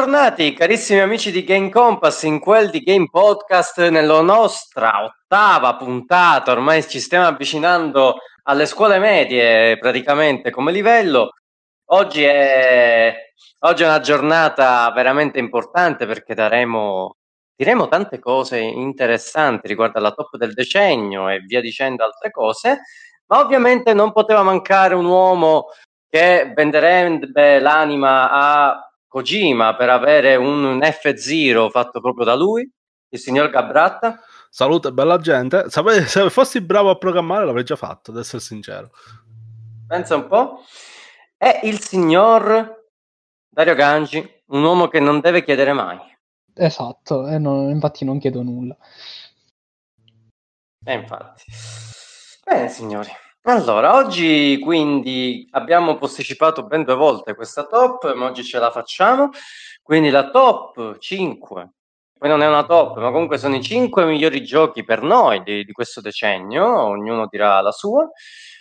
Bentornati carissimi amici di Game Compass in quel di Game Podcast nella nostra ottava puntata, ormai ci stiamo avvicinando alle scuole medie praticamente come livello. Oggi è, oggi è una giornata veramente importante perché daremo, diremo tante cose interessanti riguardo alla top del decennio e via dicendo altre cose, ma ovviamente non poteva mancare un uomo che venderebbe l'anima a Kojima per avere un F0 fatto proprio da lui, il signor Gabratta. Salute, bella gente. Sape, se fossi bravo a programmare l'avrei già fatto, ad essere sincero. Pensa un po'. È il signor Dario Gangi, un uomo che non deve chiedere mai. Esatto, e non, infatti non chiedo nulla. E infatti. Bene, signori. Allora, oggi quindi abbiamo posticipato ben due volte questa top, ma oggi ce la facciamo. Quindi la top 5, poi non è una top, ma comunque sono i 5 migliori giochi per noi di, di questo decennio, ognuno dirà la sua.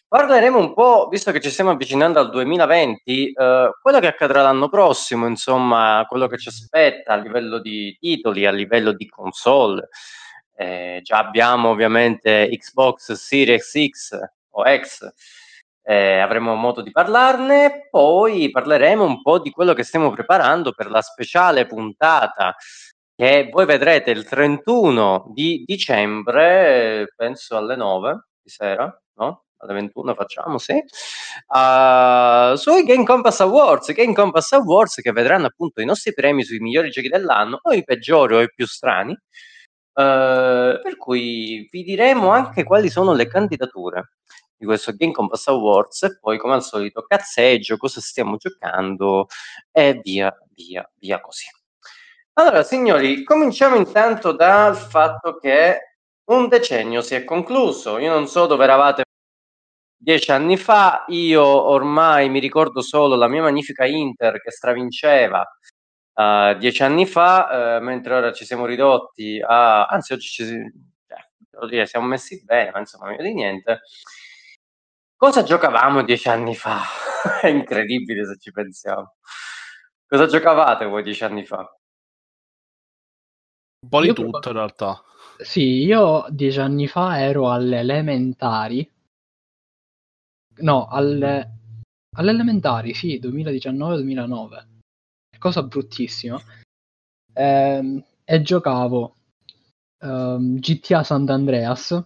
Parleremo un po', visto che ci stiamo avvicinando al 2020, eh, quello che accadrà l'anno prossimo, insomma, quello che ci aspetta a livello di titoli, a livello di console. Eh, già abbiamo ovviamente Xbox Series X o X, eh, avremo modo di parlarne, poi parleremo un po' di quello che stiamo preparando per la speciale puntata che voi vedrete il 31 di dicembre, penso alle 9 di sera, no? Alle 21 facciamo, sì. Uh, sui Game Compass Awards, Game Compass Awards che vedranno appunto i nostri premi sui migliori giochi dell'anno, o i peggiori o i più strani. Uh, per cui vi diremo anche quali sono le candidature di questo Game Compass Awards e poi come al solito cazzeggio, cosa stiamo giocando e via via via così. Allora signori, cominciamo intanto dal fatto che un decennio si è concluso. Io non so dove eravate dieci anni fa, io ormai mi ricordo solo la mia magnifica Inter che stravinceva uh, dieci anni fa, uh, mentre ora ci siamo ridotti a... anzi oggi ci eh, dire, siamo messi bene, ma insomma meglio di niente. Cosa giocavamo dieci anni fa? È incredibile se ci pensiamo. Cosa giocavate voi dieci anni fa? Un po' di tutto in realtà. Sì, io dieci anni fa ero alle elementari. No, alle, alle elementari, sì, 2019-2009. Cosa bruttissima. Ehm, e giocavo ehm, GTA Sant'Andreas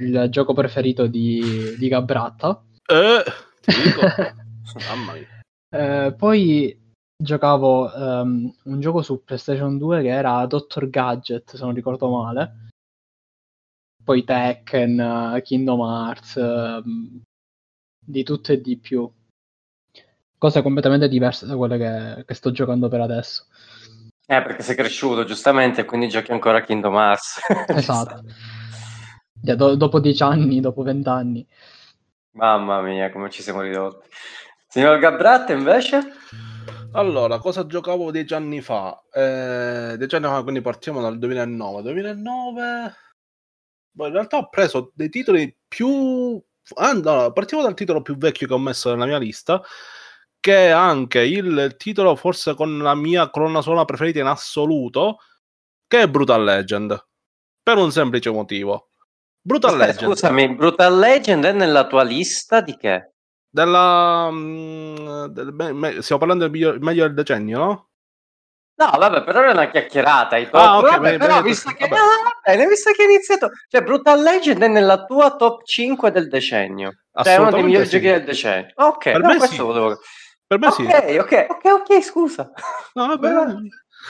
il gioco preferito di, di Gabratta. Eh, ti dico. Mamma mia. Eh, poi giocavo um, un gioco su PlayStation 2 che era Dr. Gadget, se non ricordo male. Poi Tekken, Kingdom Hearts, um, di tutto e di più. Cose completamente diverse da quelle che, che sto giocando per adesso. Eh, perché sei cresciuto, giustamente, e quindi giochi ancora Kingdom Hearts. esatto. Yeah, do- dopo dieci anni, dopo vent'anni. Mamma mia, come ci siamo ridotti. Signor Gabratte, invece? Allora, cosa giocavo dieci anni fa? Eh, dieci anni fa, quindi partiamo dal 2009. 2009... Boh, in realtà ho preso dei titoli più... Ah, no, partiamo dal titolo più vecchio che ho messo nella mia lista, che è anche il titolo forse con la mia colonna sonora preferita in assoluto, che è Brutal Legend. Per un semplice motivo. Brutal Legend. Scusami, Brutal Legend è nella tua lista di che? Della, mm, del, me, stiamo parlando del miglior, meglio del decennio, no? No, vabbè, però è una chiacchierata. I top. Ah, okay, vabbè, bene, però bene, visto, che, no, bene, visto che è iniziato, cioè Brutal Legend è nella tua top 5 del decennio. Cioè è uno dei migliori sì. giochi del decennio. Ok, per no, questo sì. volevo... Per me okay, sì. Ok, ok, ok, scusa. No, vabbè.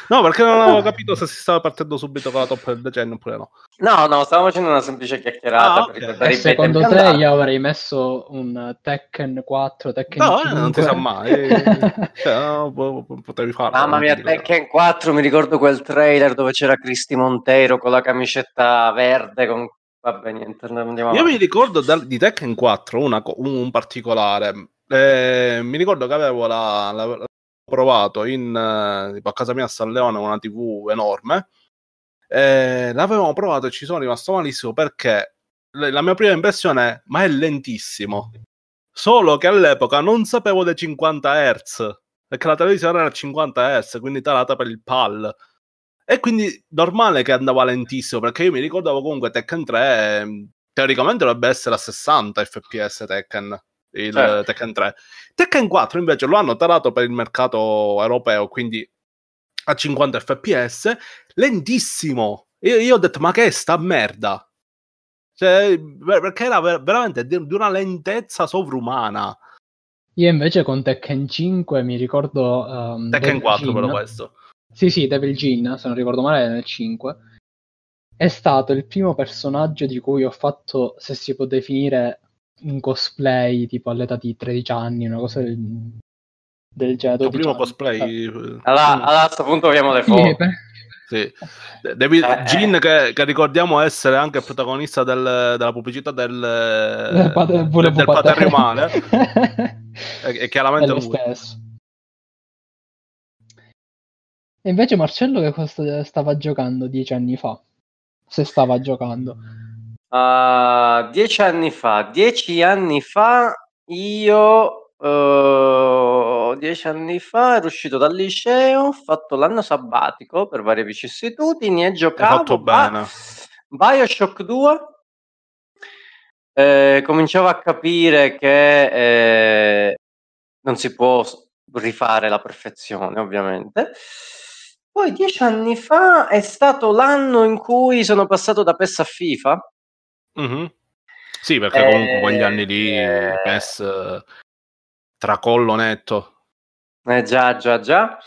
No, perché non avevo capito se si stava partendo subito con la top del decennio oppure no. No, no, stavamo facendo una semplice chiacchierata. Ah, okay. per secondo te io avrei messo un Tekken 4, Tekken no, 5? No, non si sa mai. cioè, no, potevi farlo. Mamma mia, Tekken 4, mi ricordo quel trailer dove c'era Cristi Montero con la camicetta verde con Vabbè, niente, andiamo Io mi ricordo da, di Tekken 4 una, un particolare. Eh, mi ricordo che avevo la, la, provato in, uh, a casa mia a San Leone una TV enorme. Eh, l'avevamo provato e ci sono rimasto malissimo perché la mia prima impressione è ma è lentissimo. Solo che all'epoca non sapevo dei 50 Hz. perché la televisione era 50 Hz, quindi tarata per il PAL. E quindi normale che andava lentissimo, perché io mi ricordavo comunque Tekken 3 teoricamente dovrebbe essere a 60 fps Tekken, il certo. Tekken 3. Tekken 4 invece lo hanno tarato per il mercato europeo, quindi a 50 fps, lentissimo. Io, io ho detto, ma che è sta merda? Cioè, perché era veramente di una lentezza sovrumana. Io invece con Tekken 5 mi ricordo... Um, Tekken Devil 4 però questo. Sì, sì, Devil Jin, se non ricordo male, nel 5. È stato il primo personaggio di cui ho fatto, se si può definire, un cosplay tipo all'età di 13 anni, una cosa del, del genere. Il primo cosplay. Eh. Allora, allora, a questo punto abbiamo le foto. Sì. David eh, Gin, che, che, ricordiamo essere anche il protagonista del, della pubblicità del, del, pater, del, del patrimone, e, e chiaramente lui. Stesso. E invece Marcello che cosa stava giocando dieci anni fa? Se stava giocando. Uh, dieci anni fa, dieci anni fa io Uh, dieci anni fa ero uscito dal liceo, ho fatto l'anno sabbatico per varie vicissitudini e giocavo. Hai fatto bene. Bioshock 2. Eh, cominciavo a capire che eh, non si può rifare la perfezione, ovviamente. Poi dieci anni fa è stato l'anno in cui sono passato da PES a FIFA. Mm-hmm. Sì, perché comunque quegli anni lì eh, PES tracollo netto. Eh già, già, già.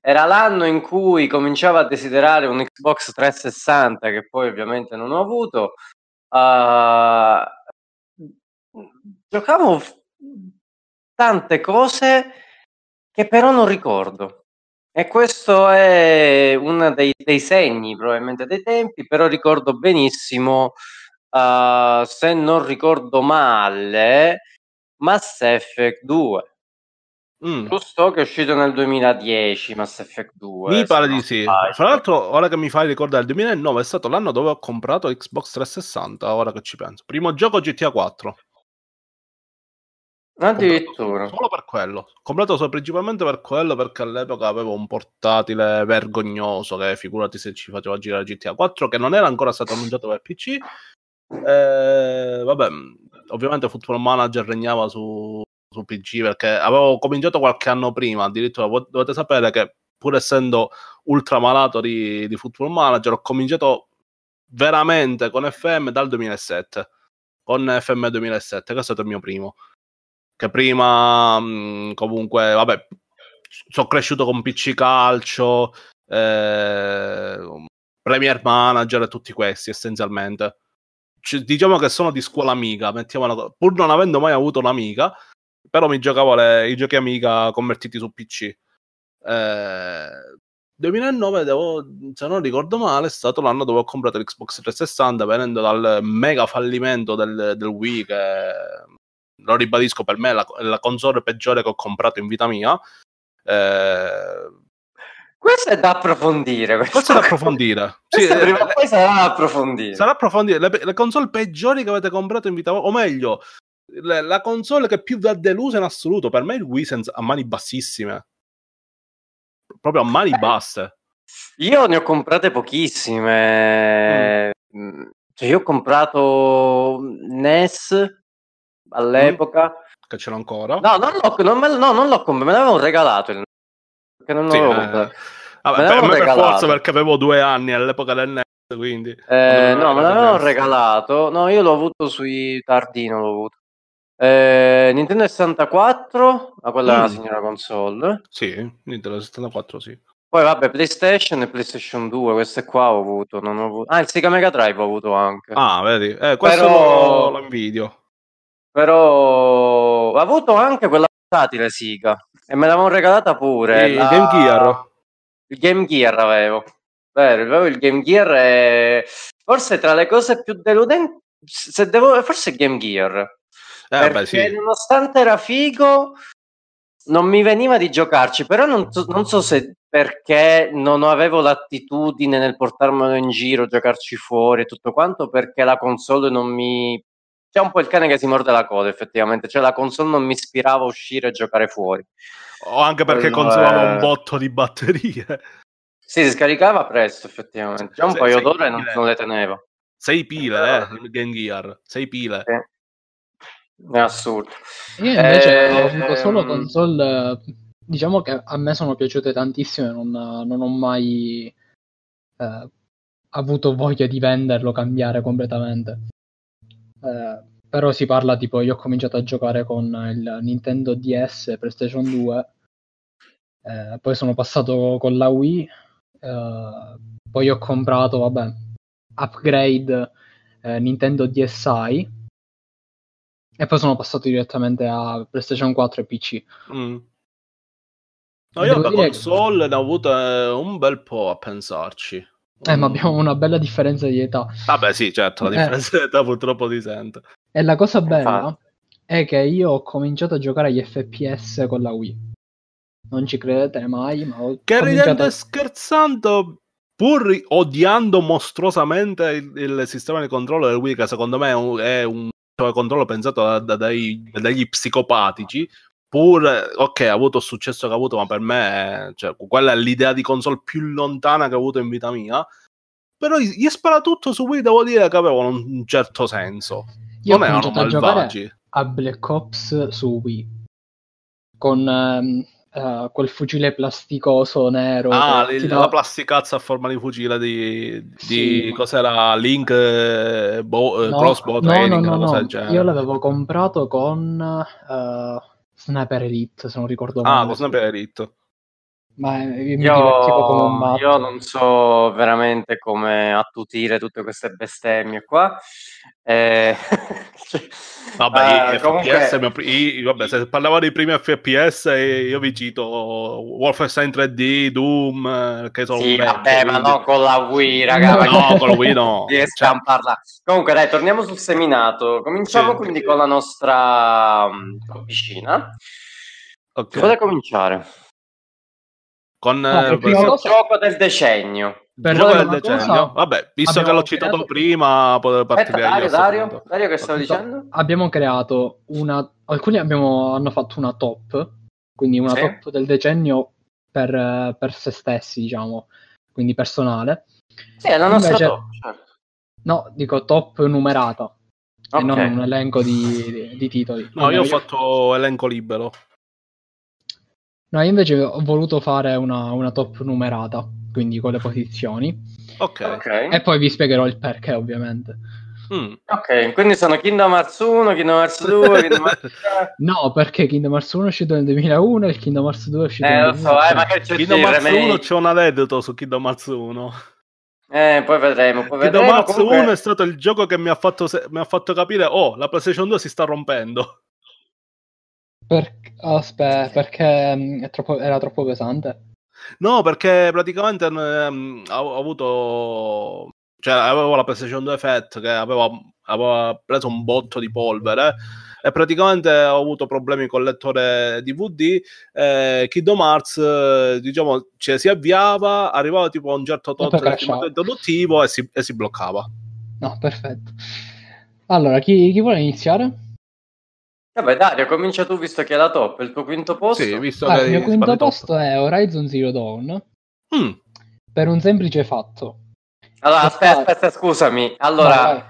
Era l'anno in cui cominciavo a desiderare un Xbox 360 che poi ovviamente non ho avuto. Uh, giocavo tante cose che però non ricordo. E questo è uno dei, dei segni probabilmente dei tempi, però ricordo benissimo, uh, se non ricordo male, Mass Effect 2. Mm. Giusto che è uscito nel 2010 Mass Effect 2. Mi pare di sì. Fra l'altro, ora che mi fai ricordare, il 2009 è stato l'anno dove ho comprato Xbox 360, ora che ci penso. Primo gioco GTA 4. Addirittura. Solo per quello. Comprato solo, principalmente per quello perché all'epoca avevo un portatile vergognoso che figurati se ci faceva girare GTA 4 che non era ancora stato annunciato per PC. Eh, vabbè, ovviamente Football Manager regnava su, su PC perché avevo cominciato qualche anno prima, addirittura dovete sapere che pur essendo ultra malato di, di Football Manager ho cominciato veramente con FM dal 2007 con FM 2007 questo è stato il mio primo. Che prima mh, comunque vabbè sono cresciuto con PC Calcio eh, Premier Manager e tutti questi essenzialmente c- diciamo che sono di scuola amica, mettiamola, pur non avendo mai avuto un'amica, però mi giocavo le, i giochi amica convertiti su PC. Eh, 2009, devo, se non ricordo male, è stato l'anno dove ho comprato l'Xbox 360 venendo dal mega fallimento del, del Wii che lo ribadisco per me è la, la, console peggiore che ho comprato in vita mia eh, questo è da approfondire. Questo è da approfondire. sì, prima o poi sarà da approfondire. Sarà approfondire. Le, le, console peggiori che avete comprato in vita, o meglio, le, la console che più vi ha deluso in assoluto, per me è il Wii senza, a mani bassissime. Proprio a mani eh, basse. Io ne ho comprate pochissime. Mm. Cioè, io ho comprato NES all'epoca. Mm. Che ce l'ho ancora? No, non l'ho, non me, no, non l'ho comprato, me l'avevano regalato il che non sì, eh, vabbè, per me per forza perché avevo due anni all'epoca del NES, quindi... Eh, no, me l'avevano regalato. No, io l'ho avuto sui tardino, l'ho avuto. Eh, Nintendo 64, ma quella mm. è una signora console. Sì, Nintendo 64, sì. Poi vabbè, PlayStation e PlayStation 2, queste qua ho avuto, non ho avuto. Ah, il Sega Mega Drive ho avuto anche. Ah, vedi, eh, questo Però... lo invidio. Però ho avuto anche quella portatile Sega e me l'avevano regalata pure. Il la... Game Gear. Il Game Gear avevo. Vero, avevo il Game Gear e forse tra le cose più deludenti, se devo, forse Game Gear. Eh, perché beh, sì. nonostante era figo, non mi veniva di giocarci, però non, non, so se perché non avevo l'attitudine nel portarmelo in giro, giocarci fuori e tutto quanto, perché la console non mi... c'è un po' il cane che si morde la coda, effettivamente. Cioè, la console non mi ispirava a uscire e giocare fuori. O anche perché Quello consumava è- un botto di batterie. Sì, si scaricava presto, effettivamente. Già un Se- paio sei d'ore non, non le tenevo. Sei pile, eh, il Game Gear. Sei pile. Sì. È assurdo. Io invece Eh, ho solo ehm, console, eh, diciamo che a me sono piaciute tantissimo e non, non ho mai eh, avuto voglia di venderlo, cambiare completamente. Eh, però si parla tipo, io ho cominciato a giocare con il Nintendo DS PlayStation 2, eh, poi sono passato con la Wii, eh, poi ho comprato, vabbè, upgrade eh, Nintendo DSi e poi sono passato direttamente a PlayStation 4 e PC. Mm. No, io da dire che- console ne ho avuto un bel po' a pensarci. Eh, ma abbiamo una bella differenza di età. Vabbè, sì, certo, la Eh. differenza di età purtroppo si sente. E la cosa bella Infatti. è che io ho cominciato a giocare agli FPS con la Wii. Non ci credete mai, ma ho Che cominciato... ridendo e scherzando, pur odiando mostruosamente il, il sistema di controllo del Wii, che secondo me è un, è un controllo pensato da, da- dai- dagli psicopatici, pur, ok, ha avuto il successo che ha avuto, ma per me, cioè, quella è l'idea di console più lontana che ho avuto in vita mia. Però gli spara tutto su Wii, devo dire che avevano un certo senso. Io non erano malvagi. a Black Ops su Wii. Con ehm, eh, quel fucile plasticoso nero. Ah, il- ti la dava- plasticazza a forma di fucile di, di Sì, cos'era Link eh, bo- eh, No, Crossbow no, Training, no, no, no. Io l'avevo comprato con eh, Sniper Elite, se non ricordo Ah, male. con Sniper Elite. Ma eh, mi divertivo come un Io, matto. io non so veramente come attutire tutte queste bestemmie qua. Eh, Vabbè, i comunque- i- vabbè, se parlavo dei primi FPS, eh, io vi cito Wolfenstein 3D, Doom, eh, che sono Sì, vecchi, vabbè, ma quindi- non con la Wii, raga. No, ma No, con la Wii no. Cioè? Comunque, dai, torniamo sul seminato. Cominciamo Sì. quindi con la nostra um, piscina. ok. Chi vuole cominciare? Con No, per eh, Il cosa- gioco del decennio. Per gioco del decennio. cosa, Vabbè, visto che l'ho citato creato- prima, Aspetta, partire io. Dario, Dario. Dario, che stavo dicendo? abbiamo creato una. Alcuni abbiamo, hanno fatto una top, quindi una Sì. top del decennio per, eh, per se stessi, diciamo, quindi personale. Sì, è la nostra Invece- top. certo. No, dico top numerata e non un elenco di, di- di titoli. No, io ho fatto elenco libero. No, io invece ho voluto fare una, una top numerata, quindi con le posizioni. Ok. Ok. E poi vi spiegherò il perché, ovviamente. Mm. Ok, quindi sono Kingdom Hearts 1, Kingdom Hearts 2, Kingdom Hearts 3. No, perché Kingdom Hearts 1 è uscito nel 2001 e il Kingdom Hearts 2 è uscito Eh, nel lo so, eh, 2003. magari c'è Kingdom il Hearts remake. 1 c'è un aneddoto su Kingdom Hearts 1. Eh, poi vedremo, poi Kingdom vedremo. Hearts Comunque- 1 è stato il gioco che mi ha fatto, se- mi ha fatto capire, oh, la PlayStation 2 si sta rompendo. Per- Aspetta, perché mm, è troppo- era troppo pesante. No, perché praticamente ehm, ho, ho avuto... Cioè, avevo la PlayStation 2 Fat che aveva, aveva preso un botto di polvere e praticamente ho avuto problemi col lettore DVD. Eh, Kingdom Hearts, diciamo, cioè, si avviava, arrivava tipo a un certo tot introduttivo e si, e si bloccava. No, perfetto. Allora, chi, chi vuole iniziare? Vabbè, Dario, comincia tu visto che è la top, il tuo quinto posto. Sì, visto Ah, che il mio quinto top. posto è Horizon Zero Dawn Mm, per un semplice fatto. Allora, aspetta, aspetta, scusami. Allora, Vai,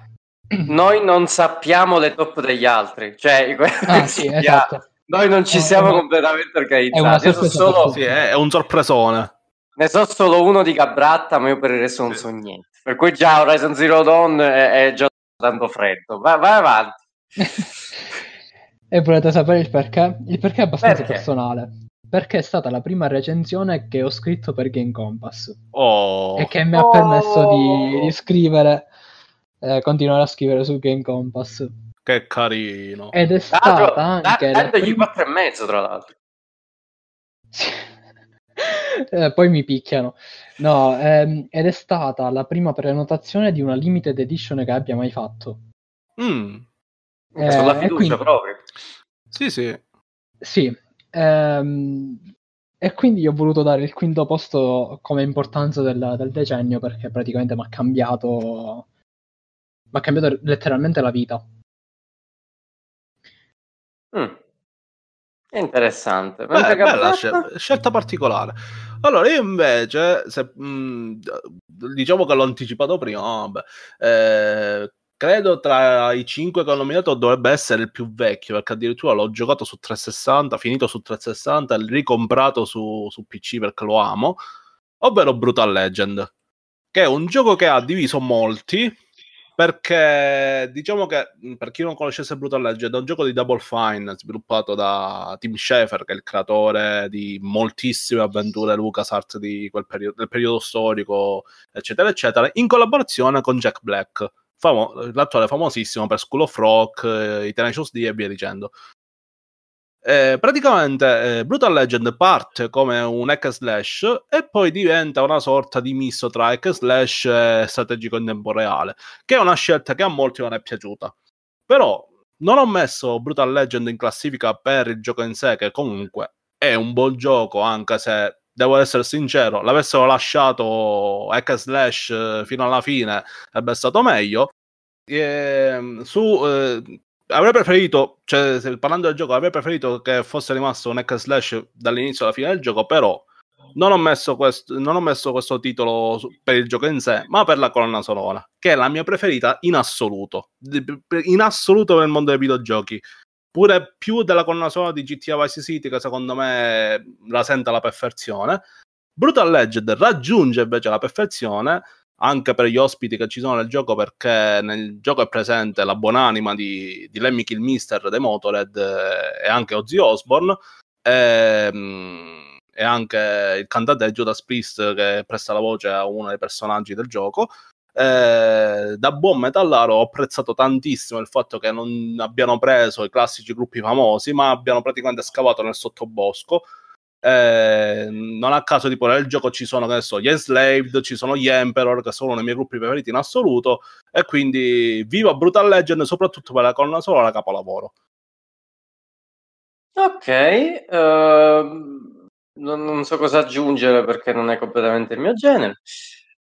vai. noi non sappiamo le top degli altri. Cioè, Ah, sì, esatto. Noi non ci È siamo una- completamente è una organizzati. Io so solo, sì, è, è un sorpresone. ne so solo uno di Gabratta, ma io per il resto non so niente. Per cui già Horizon Zero Dawn è, è già tanto freddo. Vai, vai avanti. e volete sapere il perché? Il perché è abbastanza Perché? personale. Perché è stata la prima recensione che ho scritto per Game Compass Oh, e che mi ha Oh. permesso di, di scrivere, eh, continuare a scrivere su Game Compass. che carino. Ed è stata anche la dandogli prima... quattro e mezzo, tra l'altro. Eh, poi mi picchiano. No, ehm, ed è stata la prima prenotazione di una limited edition che abbia mai fatto. Mm, Eh, Sulla fiducia quindi- proprio. Sì, sì. Sì, ehm, e quindi ho voluto dare il quinto posto come importanza del, del decennio perché praticamente mi ha cambiato, mi ha cambiato letteralmente la vita. Mm. Interessante. Beh, bella scel- scelta particolare. Allora, io invece, se, mh, diciamo che l'ho anticipato prima, vabbè, eh, credo tra i 5 che ho nominato dovrebbe essere il più vecchio, perché addirittura l'ho giocato su 360, finito su 360 e ricomprato su, su PC perché lo amo, ovvero Brutal Legend, che è un gioco che ha diviso molti, perché diciamo che per chi non conoscesse Brutal Legend è un gioco di Double Fine sviluppato da Tim Schafer che è il creatore di moltissime avventure LucasArts di quel periodo, del periodo storico eccetera eccetera in collaborazione con Jack Black famo- l'attuale famosissimo per School of Rock eh, i Tenacious D e via dicendo eh, praticamente eh, Brutal Legend parte come un hack slash e poi diventa una sorta di misto tra hack slash e strategico in tempo reale, che è una scelta che a molti non è piaciuta. Però non ho messo Brutal Legend in classifica per il gioco in sé, che comunque è un buon gioco, anche se devo essere sincero, l'avessero lasciato hack slash eh, fino alla fine sarebbe stato meglio. E, ehm, su eh, avrei preferito, cioè, parlando del gioco, avrei preferito che fosse rimasto un hack slash dall'inizio alla fine del gioco, però non ho messo questo, non ho messo questo titolo per il gioco in sé, ma per la colonna sonora, che è la mia preferita in assoluto, in assoluto nel mondo dei videogiochi. Pure più della colonna sonora di GTA Vice City, che secondo me la sente alla perfezione. Brutal Legend raggiunge invece la perfezione anche per gli ospiti che ci sono nel gioco perché nel gioco è presente la buonanima di, di Lemmy Kilmister dei Motorhead eh, e anche Ozzy Osbourne e, mm, e, anche il cantante Judas Priest che presta la voce a uno dei personaggi del gioco eh, da buon metallaro ho apprezzato tantissimo il fatto che non abbiano preso i classici gruppi famosi ma abbiano praticamente scavato nel sottobosco eh, non a caso, tipo, nel gioco ci sono, che ne so, gli Enslaved, ci sono gli Emperor, che sono uno dei miei gruppi preferiti in assoluto. E quindi viva Brutal Legend, soprattutto per la colonna sonora capolavoro. Ok, uh, non, non, so cosa aggiungere perché non è completamente il mio genere.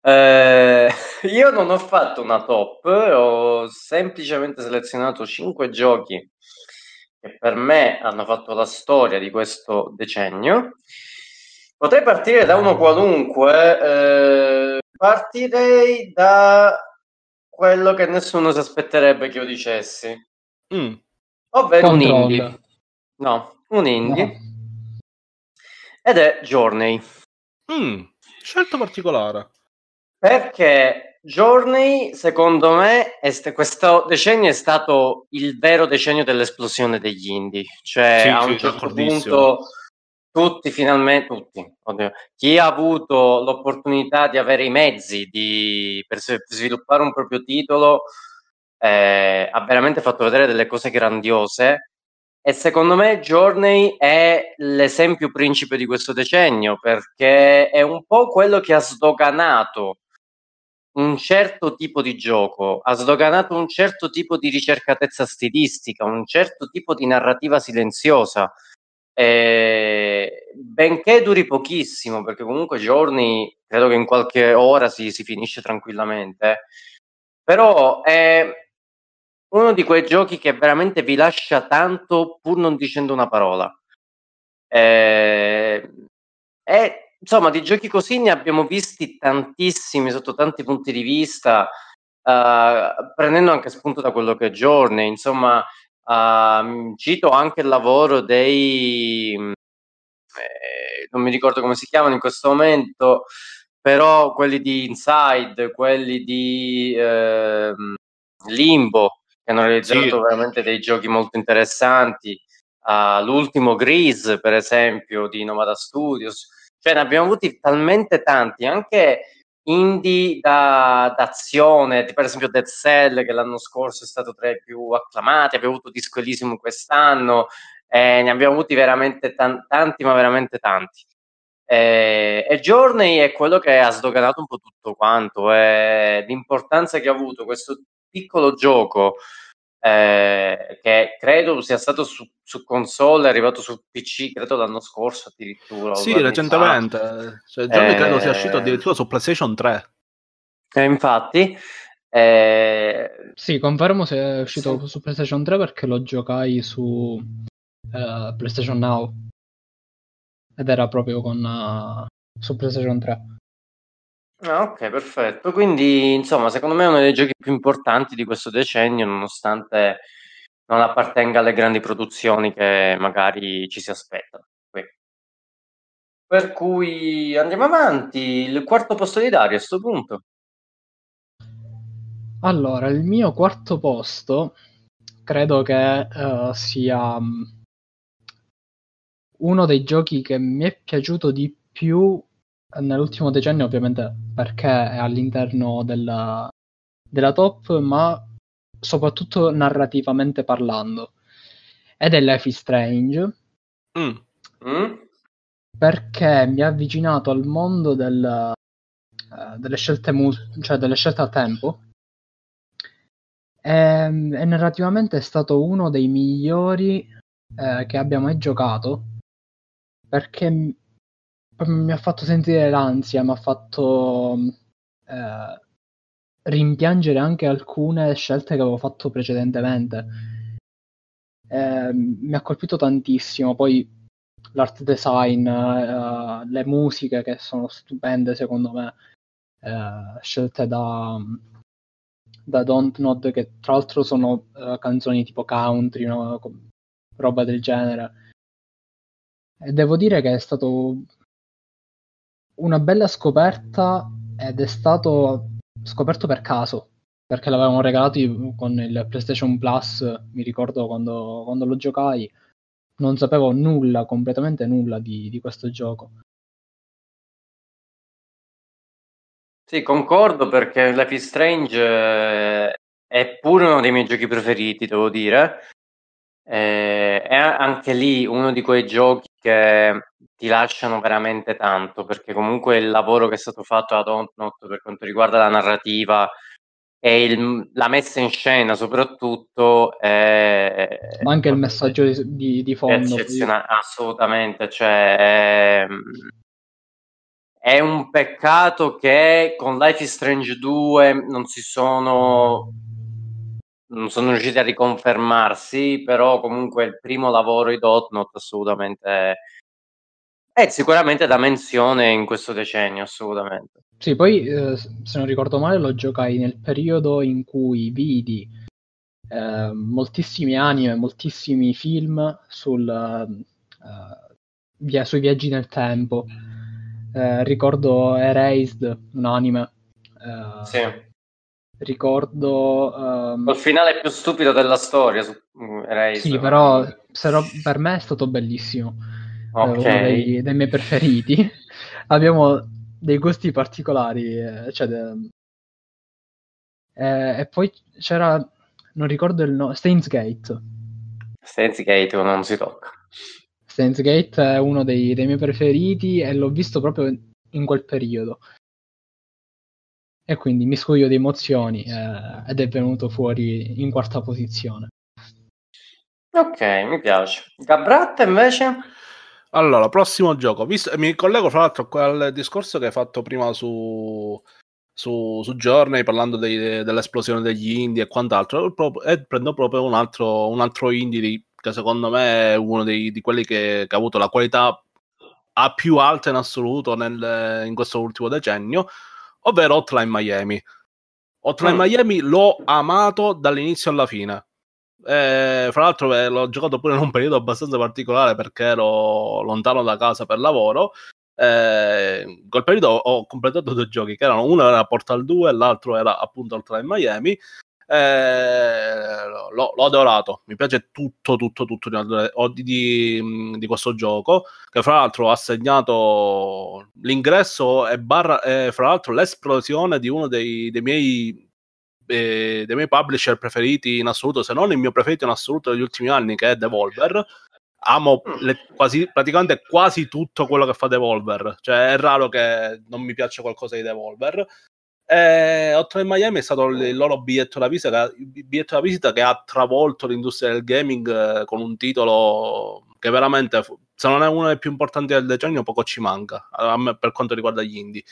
Uh, io non ho fatto una top, ho semplicemente selezionato 5 giochi che per me hanno fatto la storia di questo decennio. Potrei partire da uno qualunque, eh, partirei da quello che nessuno si aspetterebbe che io dicessi, mm. ovvero Control. un indie. No, un indie. No. Ed è Journey. Mm. Scelta particolare. Perché Journey, secondo me, st- questo decennio è stato il vero decennio dell'esplosione degli indie. Cioè, sì, a un sì, certo punto, tutti finalmente, tutti, oddio, chi ha avuto l'opportunità di avere i mezzi di, per sviluppare un proprio titolo, eh, ha veramente fatto vedere delle cose grandiose. E secondo me Journey è l'esempio principe di questo decennio perché è un po' quello che ha sdoganato un certo tipo di gioco, ha sdoganato un certo tipo di ricercatezza stilistica, un certo tipo di narrativa silenziosa. Eh, benché duri pochissimo, perché comunque giorni credo che in qualche ora si, si finisce tranquillamente, però è uno di quei giochi che veramente vi lascia tanto pur non dicendo una parola. Eh, è insomma, di giochi così ne abbiamo visti tantissimi sotto tanti punti di vista, uh, prendendo anche spunto da quello che è Journey. Insomma, uh, cito anche il lavoro dei eh, non mi ricordo come si chiamano in questo momento, però quelli di Inside, quelli di eh, Limbo, che hanno realizzato sì. veramente dei giochi molto interessanti. Uh, l'ultimo Grease, per esempio, di Nomada Studios cioè ne abbiamo avuti talmente tanti, anche indie da, d'azione, per esempio Dead Cell che l'anno scorso è stato tra i più acclamati, abbiamo avuto Disco Elysium quest'anno, eh, ne abbiamo avuti veramente tan- tanti, ma veramente tanti. Eh, e Journey è quello che ha sdoganato un po' tutto quanto, eh, l'importanza che ha avuto questo piccolo gioco eh, che credo sia stato su, su, console, è arrivato su PC, credo l'anno scorso addirittura. Sì, recentemente. Cioè, eh, credo sia uscito addirittura su PlayStation 3. Eh, infatti, Eh, Sì, confermo se è uscito Sì. su PlayStation 3 perché lo giocai su eh, PlayStation Now. Ed era proprio con eh, su PlayStation 3. Ah, ok, perfetto. Quindi, insomma, secondo me è uno dei giochi più importanti di questo decennio, nonostante non appartenga alle grandi produzioni che magari ci si aspettano. Qui. Per cui andiamo avanti. Il quarto posto di Dario a sto punto. Allora, il mio quarto posto credo che eh, sia mm, uno dei giochi che mi è piaciuto di più nell'ultimo decennio, ovviamente perché è all'interno della, della top, ma soprattutto narrativamente parlando. Ed è Life is Strange, Mm. Mm? perché mi ha avvicinato al mondo del, eh, delle scelte mu- cioè delle scelte a tempo. E, e narrativamente è stato uno dei migliori eh, che abbia mai giocato perché mi ha fatto sentire l'ansia, mi ha fatto eh, rimpiangere anche alcune scelte che avevo fatto precedentemente. Eh, mi ha colpito tantissimo, poi l'art design, eh, le musiche che sono stupende secondo me, eh, scelte da, da Dontnod che tra l'altro sono eh, canzoni tipo country, no? Roba del genere. E devo dire che è stato una bella scoperta ed è stato scoperto per caso perché l'avevano regalato con il PlayStation Plus. Mi ricordo quando, quando lo giocai, non sapevo nulla, completamente nulla di, di questo gioco. Sì, concordo perché Life is Strange eh, è pure uno dei miei giochi preferiti, devo dire. Eh, è anche lì uno di quei giochi che ti lasciano veramente tanto, perché comunque il lavoro che è stato fatto da Dontnod per quanto riguarda la narrativa e il- la messa in scena soprattutto è Ma anche il messaggio di, di- fondo. eccezionale, assolutamente, cioè è, è un peccato che con Life is Strange 2 non si sono non sono riusciti a riconfermarsi, però comunque il primo lavoro di Dotnot assolutamente è sicuramente da menzione in questo decennio, assolutamente. Sì, poi eh, se non ricordo male lo giocai nel periodo in cui vidi eh, moltissimi anime, moltissimi film sul, eh, via- sui viaggi nel tempo. Eh, ricordo Erased, un anime. Eh, Sì. Ricordo... ehm, Col finale più stupido della storia su. Sì, però no- per me è stato bellissimo. È Ok. uno dei, dei miei preferiti. Abbiamo dei gusti particolari. eh, cioè, de- eh, e poi c'era, non ricordo il nome, Steins Gate. Steins Gate non si tocca. Steins Gate è uno dei, dei miei preferiti e l'ho visto proprio in quel periodo. E quindi mi scuoio di emozioni eh, ed è venuto fuori in quarta posizione. Ok, mi piace. Gabrat invece? Allora, prossimo gioco. Visto- mi collego fra l'altro a quel discorso che hai fatto prima su, su, su Journey parlando dei- dell'esplosione degli indie e quant'altro. E prendo proprio un altro, un altro indie di- che secondo me è uno dei- di quelli che, che ha avuto la qualità a più alta in assoluto nel- in questo ultimo decennio, ovvero Hotline Miami. Hotline Mm. Miami l'ho amato dall'inizio alla fine. Eh, fra l'altro eh, l'ho giocato pure in un periodo abbastanza particolare perché ero lontano da casa per lavoro. Eh, in quel periodo ho completato due giochi che erano uno era Portal 2 e l'altro era appunto Hotline Miami. Eh, l'ho, l'ho adorato, mi piace tutto, tutto, tutto di, di, di questo gioco. Che fra l'altro ha segnato l'ingresso e, barra, e fra l'altro l'esplosione di uno dei, dei miei eh, dei miei publisher preferiti in assoluto, se non il mio preferito in assoluto degli ultimi anni, che è Devolver. Amo le, quasi, praticamente quasi tutto quello che fa Devolver, cioè è raro che non mi piaccia qualcosa di Devolver. E Hotline Miami è stato il loro biglietto da visita, visita che ha travolto l'industria del gaming eh, con un titolo che veramente, se non è uno dei più importanti del decennio, poco ci manca me, per quanto riguarda gli indie.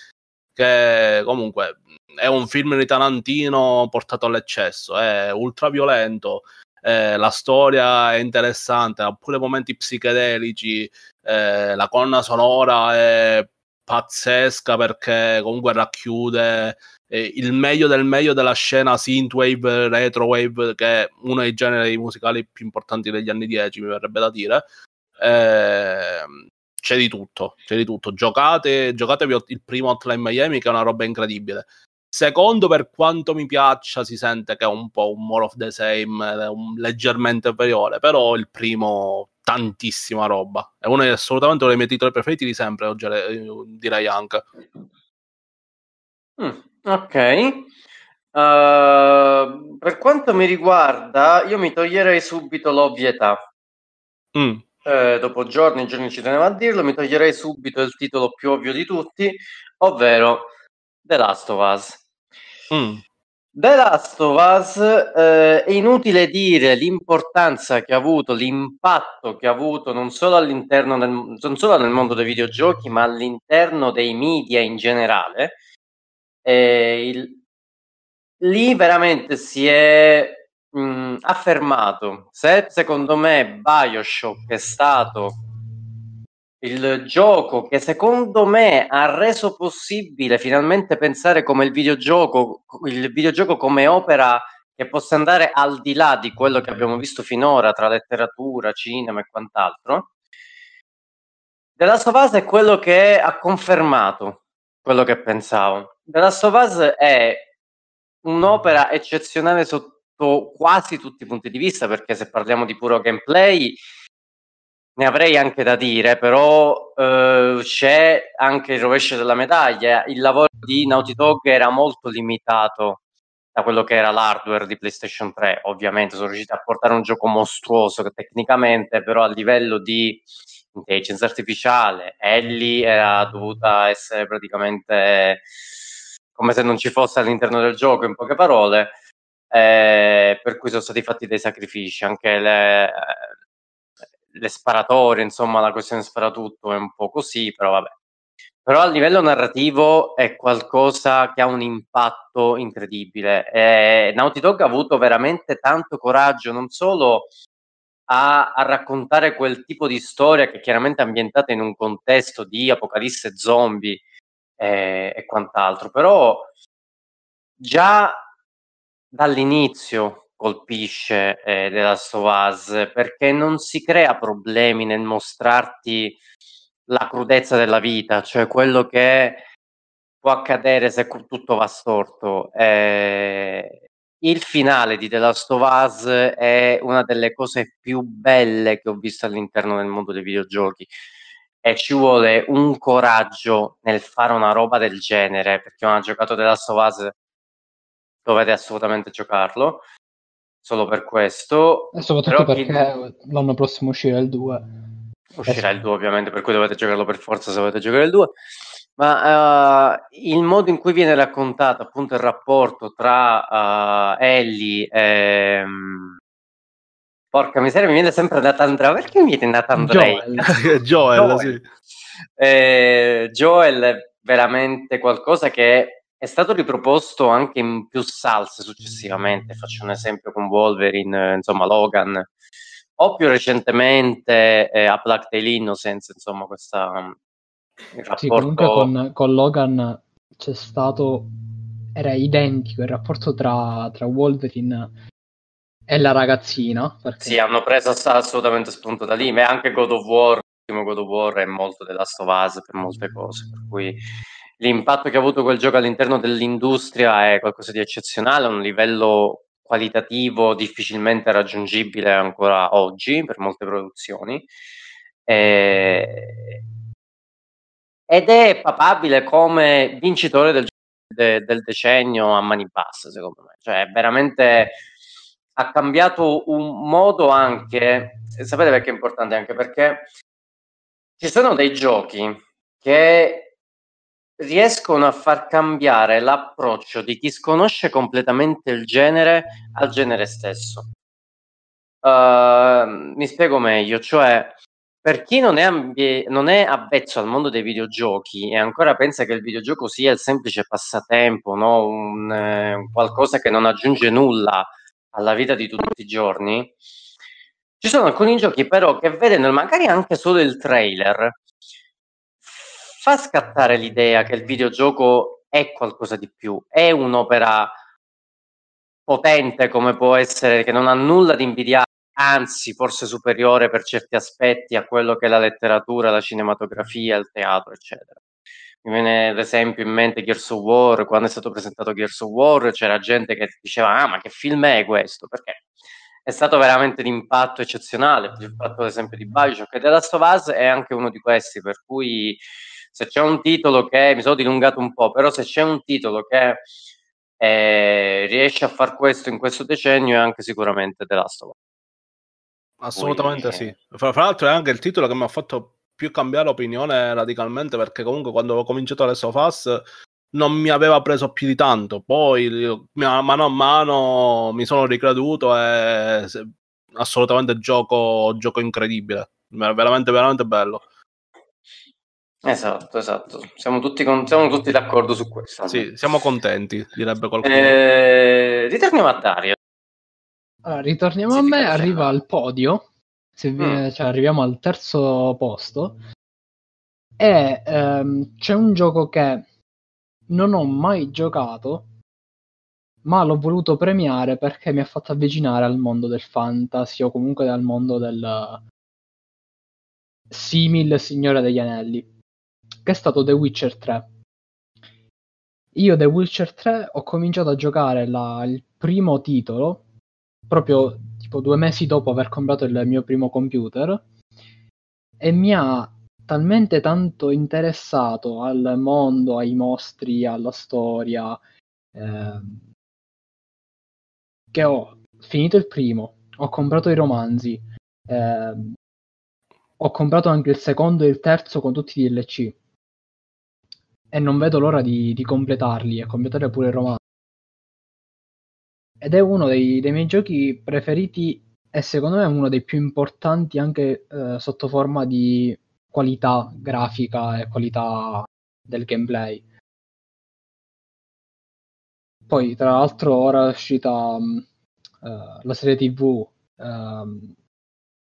Che comunque è un film di Tarantino portato all'eccesso, è ultra violento, eh, la storia è interessante, ha pure momenti psichedelici, eh, la colonna sonora è pazzesca perché comunque racchiude eh, il meglio del meglio della scena synthwave, retrowave, che è uno dei generi musicali più importanti degli anni 10, mi verrebbe da dire. Eh, c'è di tutto, c'è di tutto. Giocate, giocatevi il primo Hotline Miami che è una roba incredibile. Secondo, per quanto mi piaccia, si sente che è un po' un more of the same, leggermente inferiore, però il primo tantissima roba. È uno assolutamente uno dei miei titoli preferiti di sempre, oggi, direi anche. Mm, ok. Uh, per quanto mi riguarda, io mi toglierei subito l'ovvietà. Mm eh, dopo giorni e giorni ci tenevo a dirlo, mi toglierei subito il titolo più ovvio di tutti, ovvero The Last of Us. Mm. The Last of Us eh, è inutile dire l'importanza che ha avuto, l'impatto che ha avuto non solo all'interno del, non solo nel mondo dei videogiochi, ma all'interno dei media in generale. Eh, il, lì veramente si è mh, affermato se secondo me Bioshock è stato il gioco che secondo me ha reso possibile finalmente pensare come il videogioco, il videogioco come opera che possa andare al di là di quello che abbiamo visto finora tra letteratura, cinema e quant'altro. The Last of Us è quello che ha confermato quello che pensavo. The Last of Us è un'opera eccezionale sotto quasi tutti i punti di vista, perché se parliamo di puro gameplay ne avrei anche da dire, però eh, c'è anche il rovescio della medaglia. Il lavoro di Naughty Dog era molto limitato da quello che era l'hardware di PlayStation 3. Ovviamente sono riusciti a portare un gioco mostruoso tecnicamente, però a livello di intelligenza artificiale, Ellie era dovuta essere praticamente come se non ci fosse all'interno del gioco, in poche parole eh, per cui sono stati fatti dei sacrifici, anche le, le sparatorie, insomma la questione sparatutto è un po' così, però vabbè. Però a livello narrativo è qualcosa che ha un impatto incredibile. E Naughty Dog ha avuto veramente tanto coraggio, non solo a, a, raccontare quel tipo di storia che è chiaramente ambientata in un contesto di apocalisse zombie eh, e quant'altro, però già dall'inizio colpisce eh, The Last of Us perché non si crea problemi nel mostrarti la crudezza della vita, cioè quello che può accadere se tutto va storto. Eh, il finale di The Last of Us è una delle cose più belle che ho visto all'interno del mondo dei videogiochi e ci vuole un coraggio nel fare una roba del genere perché non ha giocato The Last of Us dovete assolutamente giocarlo. Solo per questo. E soprattutto perché chi... l'anno prossimo uscirà il 2. Uscirà il 2 ovviamente, per cui dovete giocarlo per forza se volete giocare il 2. Ma uh, il modo in cui viene raccontato appunto il rapporto tra uh, Ellie e... Um, porca miseria, mi viene sempre Nathan Drake. Perché mi viene Nathan Drake? Joel, Joel, Joel. Sì. Eh, Joel è veramente qualcosa che è stato riproposto anche in più salse successivamente, faccio un esempio con Wolverine, insomma Logan, o più recentemente eh, a Black Tail Innocence, insomma questa... Il rapporto... Sì, comunque con, con, Logan c'è stato, era identico il rapporto tra, tra Wolverine e la ragazzina. Perché... Sì, hanno preso assolutamente spunto da lì, ma anche God of War, primo God of War è molto della Last per molte cose, per cui l'impatto che ha avuto quel gioco all'interno dell'industria è qualcosa di eccezionale, a un livello qualitativo difficilmente raggiungibile ancora oggi per molte produzioni. Eh, ed è papabile come vincitore del, de, del decennio a mani basse, secondo me. Cioè, veramente ha cambiato un modo anche, sapete perché è importante? Anche perché ci sono dei giochi che riescono a far cambiare l'approccio di chi sconosce completamente il genere al genere stesso. Uh, mi spiego meglio, cioè per chi non è, ambie- non è avvezzo al mondo dei videogiochi e ancora pensa che il videogioco sia il semplice passatempo, no? un, eh, qualcosa che non aggiunge nulla alla vita di tutti i giorni, ci sono alcuni giochi però che vedendo magari anche solo il trailer fa scattare l'idea che il videogioco è qualcosa di più, è un'opera potente come può essere, che non ha nulla di invidiare anzi forse superiore per certi aspetti a quello che è la letteratura, la cinematografia, il teatro, eccetera. Mi viene ad esempio in mente Gears of War, quando è stato presentato Gears of War c'era gente che diceva ah ma che film è questo? Perché è stato veramente di impatto eccezionale, il fatto ad esempio di Bioshock e The Last of Us è anche uno di questi, per cui se c'è un titolo che, mi sono dilungato un po', però se c'è un titolo che eh, riesce a far questo in questo decennio è anche sicuramente The Last of Us. Assolutamente Poi, sì. Fra, fra, l'altro è anche il titolo che mi ha fatto più cambiare opinione radicalmente perché comunque quando ho cominciato Last of Us non mi aveva preso più di tanto. Poi mano a mano mi sono ricreduto e assolutamente gioco, gioco incredibile. Veramente, veramente bello. Esatto, esatto. Siamo tutti, con... siamo tutti d'accordo su questo. Sì, siamo contenti, direbbe qualcuno. Eh, ritorniamo a Dario. Allora, ritorniamo sì, a me, arriva al podio, se mm. cioè, arriviamo al terzo posto, e ehm, c'è un gioco che non ho mai giocato, ma l'ho voluto premiare perché mi ha fatto avvicinare al mondo del fantasy o comunque al mondo del simil Signore degli Anelli, che è stato The Witcher 3. Io The Witcher 3 ho cominciato a giocare la, il primo titolo proprio tipo due mesi dopo aver comprato il mio primo computer e mi ha talmente tanto interessato al mondo, ai mostri, alla storia, eh, che ho finito il primo, ho comprato i romanzi, eh, ho comprato anche il secondo e il terzo con tutti i DLC e non vedo l'ora di, di completarli e completare pure il romanzo ed è uno dei, dei, miei giochi preferiti e secondo me è uno dei più importanti anche eh, sotto forma di qualità grafica e qualità del gameplay. Poi, tra l'altro, ora è uscita um, uh, la serie TV um,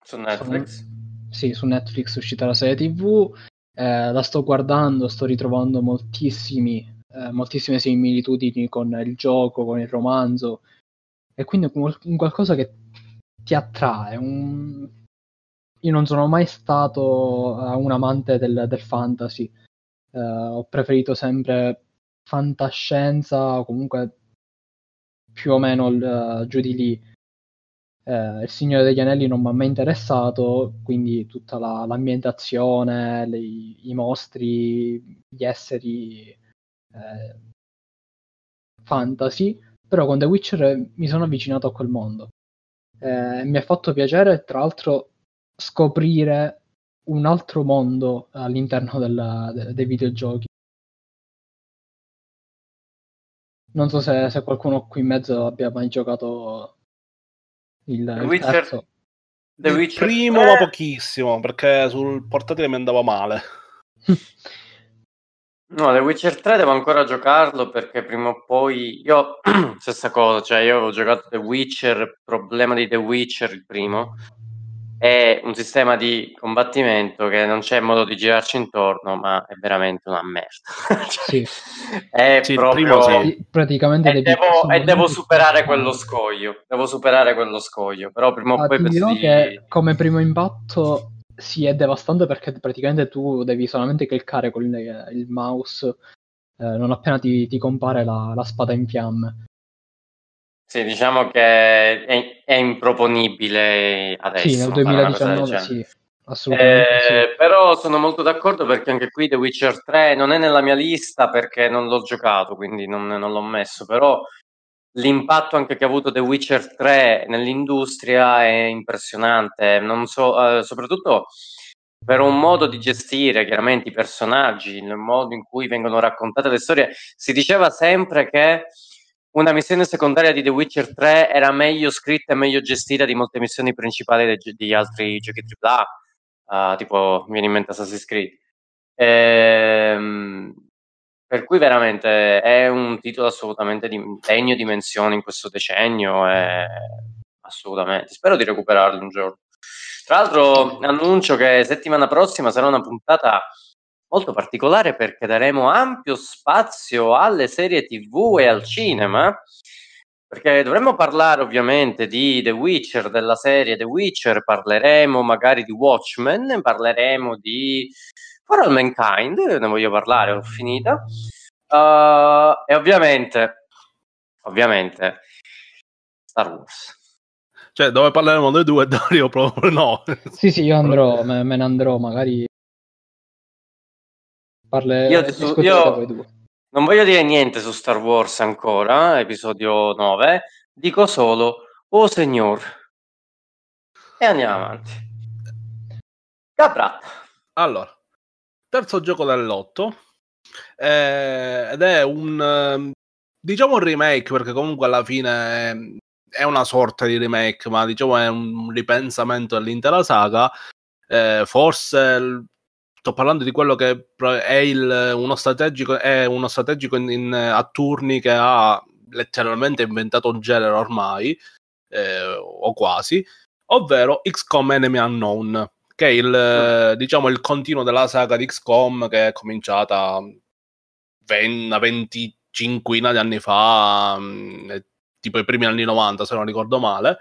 su Netflix. Su, sì, su Netflix è uscita la serie TV. Eh, la sto guardando, sto ritrovando moltissimi, eh, moltissime similitudini con il gioco, con il romanzo e quindi un qualcosa che ti attrae. Un... Io non sono mai stato uh, un amante del, del fantasy, uh, ho preferito sempre fantascienza o comunque più o meno uh, giù di lì. Uh, il Signore degli Anelli non mi ha mai interessato, quindi tutta la, l'ambientazione, le, i mostri, gli esseri eh, fantasy però con The Witcher mi sono avvicinato a quel mondo. Eh, mi ha fatto piacere, tra l'altro, scoprire un altro mondo all'interno della, de, dei videogiochi. Non so se, se, qualcuno qui in mezzo abbia mai giocato il, The il Witcher, terzo. The Witcher il primo, 3. ma pochissimo, perché sul portatile mi andava male. No, The Witcher 3 devo ancora giocarlo perché prima o poi io stessa cosa, cioè io avevo giocato The Witcher, problema di The Witcher il primo è un sistema di combattimento che non c'è modo di girarci intorno, ma è veramente una merda. cioè, sì. È sì, proprio sì, praticamente e devo, e devo superare quello scoglio. Devo superare quello scoglio, però prima o ah, poi penso di... che come primo impatto sì, è devastante perché praticamente tu devi solamente cliccare con il, il mouse eh, non appena ti, ti compare la, la, spada in fiamme. Sì, diciamo che è, è improponibile adesso. Sì, nel 2019 sì, assolutamente eh, sì. Però sono molto d'accordo perché anche qui The Witcher 3 non è nella mia lista perché non l'ho giocato, quindi non, non l'ho messo, però l'impatto anche che ha avuto The Witcher 3 nell'industria è impressionante, non so, eh, soprattutto per un modo di gestire chiaramente i personaggi, il modo in cui vengono raccontate le storie. Si diceva sempre che una missione secondaria di The Witcher 3 era meglio scritta e meglio gestita di molte missioni principali di, di altri giochi AAA. uh, tipo mi viene in mente Assassin's Creed. Ehm, per cui veramente è un titolo assolutamente di, degno di menzione in questo decennio. E assolutamente. Spero di recuperarlo un giorno. Tra l'altro annuncio che settimana prossima sarà una puntata molto particolare perché daremo ampio spazio alle serie tv e al cinema perché dovremmo parlare ovviamente di The Witcher, della serie The Witcher, parleremo magari di Watchmen, parleremo di For All Mankind, ne voglio parlare, ho finita. Uh, e ovviamente, ovviamente, Star Wars. Cioè, dove parleremo noi due, Dario proprio no. Sì, sì, io andrò, me, me ne andrò, magari parle... io, io non voglio dire niente su Star Wars ancora, episodio 9, dico solo, oh signor, e andiamo avanti. Capra. Allora, terzo gioco dell'otto, eh, ed è un, ehm, diciamo un remake, perché comunque alla fine è una sorta di remake, ma diciamo è un ripensamento dell'intera saga. Eh, forse sto parlando di quello che è il, uno strategico, è uno strategico in, in, a turni che ha letteralmente inventato un genere ormai, eh, o quasi, ovvero XCOM Enemy Unknown, che è il, mm. diciamo, il continuo della saga di XCOM che è cominciata una venticinquina di anni fa, mh, mm, tipo i primi anni 90 se non ricordo male.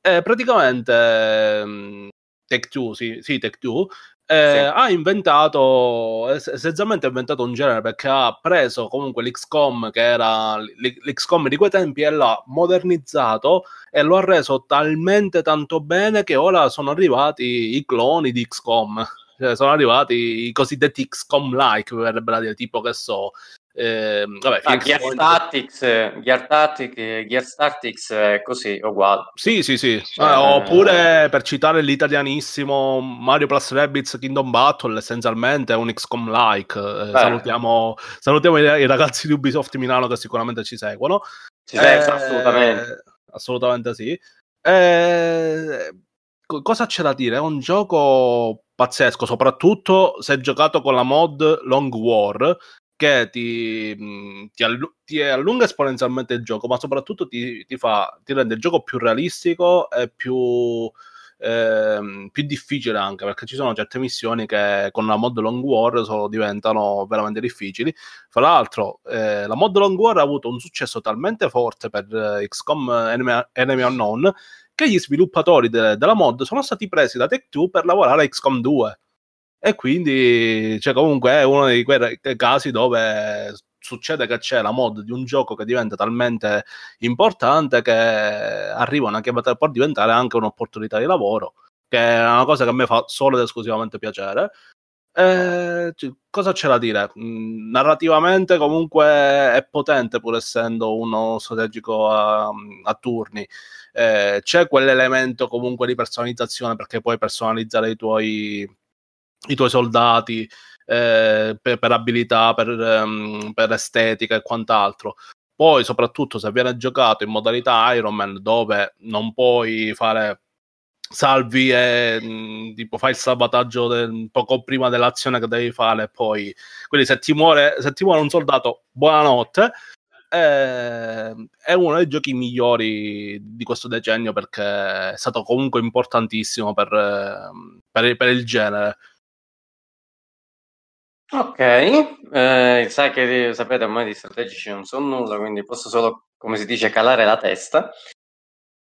E praticamente mh, Tech 2, sì, sì Tech 2, eh, sì. ha inventato essenzialmente ha inventato un genere perché ha preso comunque l'XCOM che era l'XCOM di quei tempi e l'ha modernizzato e lo ha reso talmente tanto bene che ora sono arrivati i cloni di XCOM cioè sono arrivati i cosiddetti XCOM like verrebbe da dire tipo che so eh, vabbè, ah, Gear, Statics, Gear, Tactics, Gear Statics è così, uguale. Sì, sì, sì. Cioè... Eh, oppure per citare l'italianissimo Mario Plus Rabbids Kingdom Battle, essenzialmente è un XCOM-like. Eh, salutiamo, salutiamo i, i, ragazzi di Ubisoft Milano che sicuramente ci seguono. Ci seguono, assolutamente. Assolutamente sì. Eh, cosa c'è da dire? È un gioco pazzesco, soprattutto se giocato con la mod Long War, che ti, mhmm, ti, allu- ti, allunga esponenzialmente il gioco, ma soprattutto ti, ti, fa, ti rende il gioco più realistico e più, eh, più difficile anche, perché ci sono certe missioni che con la mod Long War sono, diventano veramente difficili. Fra l'altro, eh, la mod Long War ha avuto un successo talmente forte per eh, XCOM Enemy, Enemy Unknown che gli sviluppatori de- della mod sono stati presi da Tech2 per lavorare a XCOM 2 e quindi cioè, comunque è uno di quei casi dove succede che c'è la mod di un gioco che diventa talmente importante che arriva una chiamata per diventare anche un'opportunità di lavoro, che è una cosa che a me fa solo ed esclusivamente piacere. Eh, cosa c'è da dire? Mm, narrativamente comunque è potente pur essendo uno strategico a, a turni. Eh, c'è quell'elemento comunque di personalizzazione perché puoi personalizzare i tuoi i tuoi soldati eh, per, per, abilità, per, um, per, estetica e quant'altro. Poi, soprattutto, se viene giocato in modalità Iron Man, dove non puoi fare salvi e mm, tipo fai il salvataggio del, poco prima dell'azione che devi fare poi quindi se ti muore, se ti muore un soldato buonanotte eh, è uno dei giochi migliori di questo decennio perché è stato comunque importantissimo per, per, per il genere Ok, eh, sai che sapete ormai di strategici non so nulla, quindi posso solo, come si dice, calare la testa.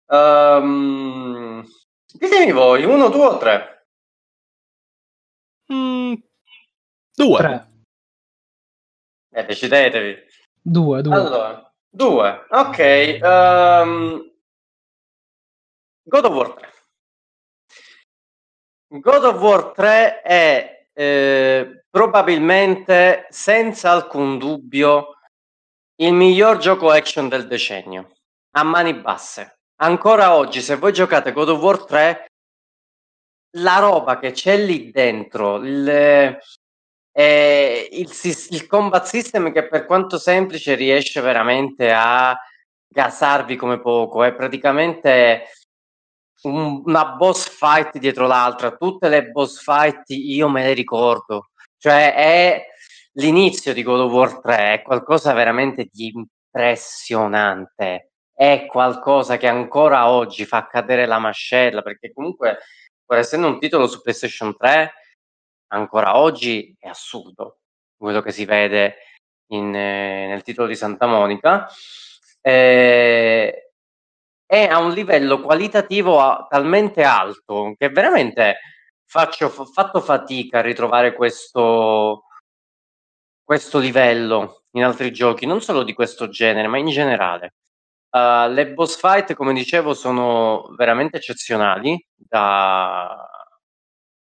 Um, ditemi voi, uno, due o tre? Mm, due. Tre. Eh, decidetevi. Due, due. Allora, due. Ok. Um, God of War 3. God of War 3 è eh, probabilmente, senza alcun dubbio, il miglior gioco action del decennio, a mani basse. Ancora oggi, se voi giocate God of War 3, la roba che c'è lì dentro, il, eh, il, il combat system che per quanto semplice riesce veramente a gasarvi come poco, è praticamente un, una boss fight dietro l'altra, tutte le boss fight io me le ricordo, cioè è l'inizio di God of War 3, è qualcosa veramente di impressionante, è qualcosa che ancora oggi fa cadere la mascella, perché comunque, pur essendo un titolo su PlayStation 3, ancora oggi è assurdo quello che si vede in, eh, nel titolo di Santa Monica. Eh, è a un livello qualitativo a, talmente alto che veramente faccio, ho fatto fatica a ritrovare questo, questo livello in altri giochi, non solo di questo genere, ma in generale. Uh, le boss fight, come dicevo, sono veramente eccezionali. Da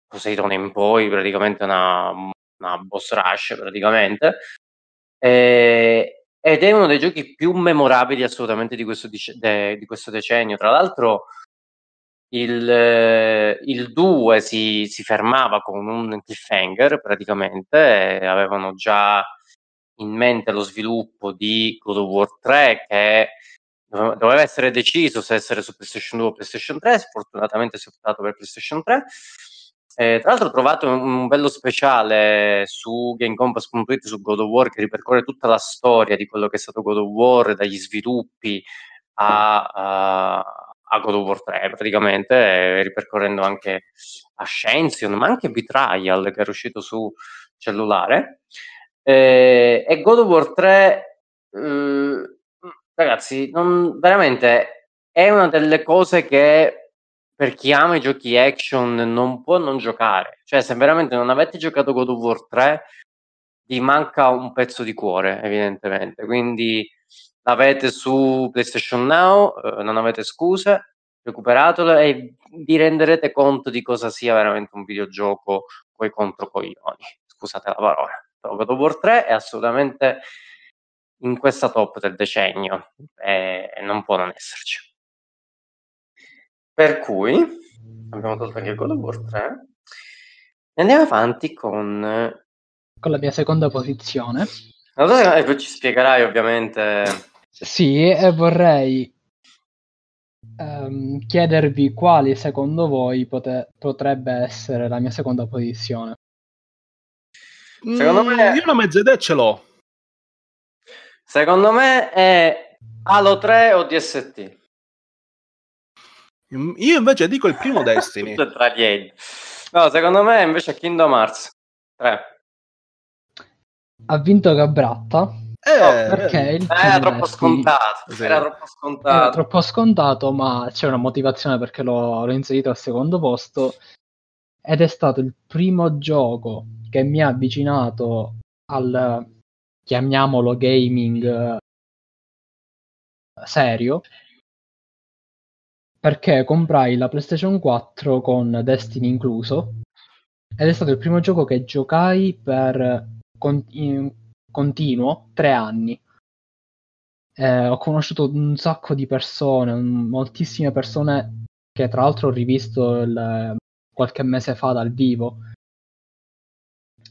Poseidon in poi, praticamente una, una boss rush, praticamente. E, ed è uno dei giochi più memorabili assolutamente di questo, de, di questo decennio. Tra l'altro, il, il 2 si, si, fermava con un cliffhanger praticamente, avevano già in mente lo sviluppo di God of War 3 che doveva essere deciso se essere su PlayStation 2 o PlayStation 3, sfortunatamente si è optato per PlayStation 3 eh, tra l'altro ho trovato un, bello speciale su GameCompass.it su God of War che ripercorre tutta la storia di quello che è stato God of War, dagli sviluppi a, a, a God of War 3 praticamente, eh, ripercorrendo anche Ascension, ma anche Betrayal che è uscito su cellulare. Eh, e God of War 3, eh, ragazzi, non, veramente è una delle cose che per chi ama i giochi action non può non giocare. Cioè, se veramente non avete giocato God of War 3, vi manca un pezzo di cuore, evidentemente. Quindi l'avete su PlayStation Now, eh, non avete scuse, recuperatelo e vi renderete conto di cosa sia veramente un videogioco coi controcoglioni. Scusate la parola. Però God of War 3 è assolutamente in questa top del decennio e non può non esserci. Per cui abbiamo tolto anche God of War 3 e andiamo avanti con con la mia seconda posizione. Allora, e poi ci spiegherai ovviamente. Sì, e vorrei um, chiedervi quali secondo voi pote- potrebbe essere la mia seconda posizione. Secondo mm, me... Io una mezza idea ce l'ho. Secondo me è Halo 3 o DST. Io invece dico il primo Destiny. No, secondo me invece è Kingdom Hearts 3. Ha vinto Gabratta. Eh, no, perché il eh, era troppo scontato. Sì. Era troppo scontato. Era troppo scontato, ma c'è una motivazione perché l'ho, l'ho inserito al secondo posto. Ed è stato il primo gioco che mi ha avvicinato al chiamiamolo gaming eh, serio perché comprai la PlayStation 4 con Destiny incluso ed è stato il primo gioco che giocai per con- continuo tre anni. Eh, ho conosciuto un sacco di persone, moltissime persone che tra l'altro ho rivisto il, qualche mese fa dal vivo.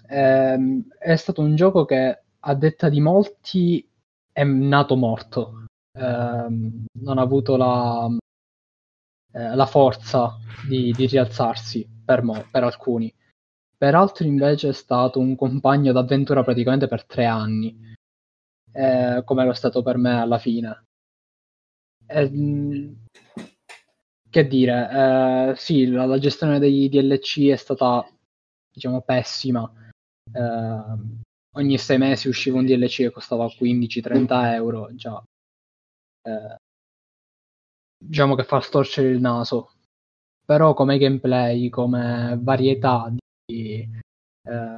Eh, è stato un gioco che a detta di molti è nato morto. Eh, non ha avuto la, eh, la forza di, di rialzarsi per, mo, per alcuni. Per altri invece è stato un compagno d'avventura praticamente per tre anni, eh, come lo è stato per me alla fine. E, che dire, eh, sì, la, la, gestione dei DLC è stata, diciamo, pessima. Eh, ogni sei mesi usciva un DLC che costava 15-30 euro, già. Diciamo che fa storcere il naso. Però come gameplay, come varietà di, eh,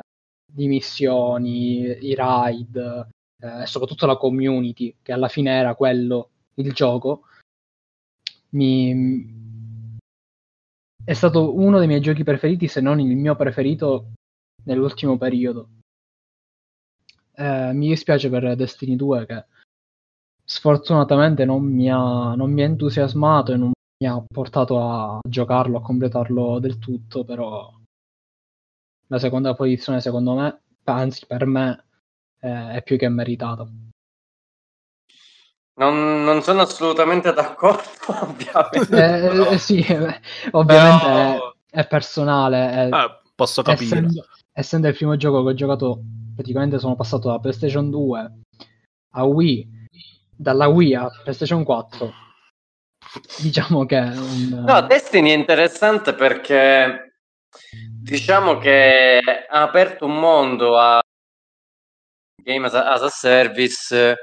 di missioni, i raid, eh, soprattutto la community, che alla fine era quello, il gioco, mi... è stato uno dei miei giochi preferiti, se non il mio preferito nell'ultimo periodo. Eh, mi dispiace per Destiny 2 che sfortunatamente non mi, ha, non mi ha entusiasmato e non mi ha portato a giocarlo, a completarlo del tutto, però la seconda posizione secondo me, anzi per me, eh, è più che meritata. Non, non sono assolutamente d'accordo, ovviamente. Eh, eh, sì, eh, ovviamente Però... è, è, personale. È, eh, posso capire. Essendo, essendo, il primo gioco che ho giocato, praticamente sono passato da PlayStation 2 a Wii, dalla Wii a PlayStation 4. Diciamo che... Un... No, Destiny è interessante perché diciamo che ha aperto un mondo a game as a, as a service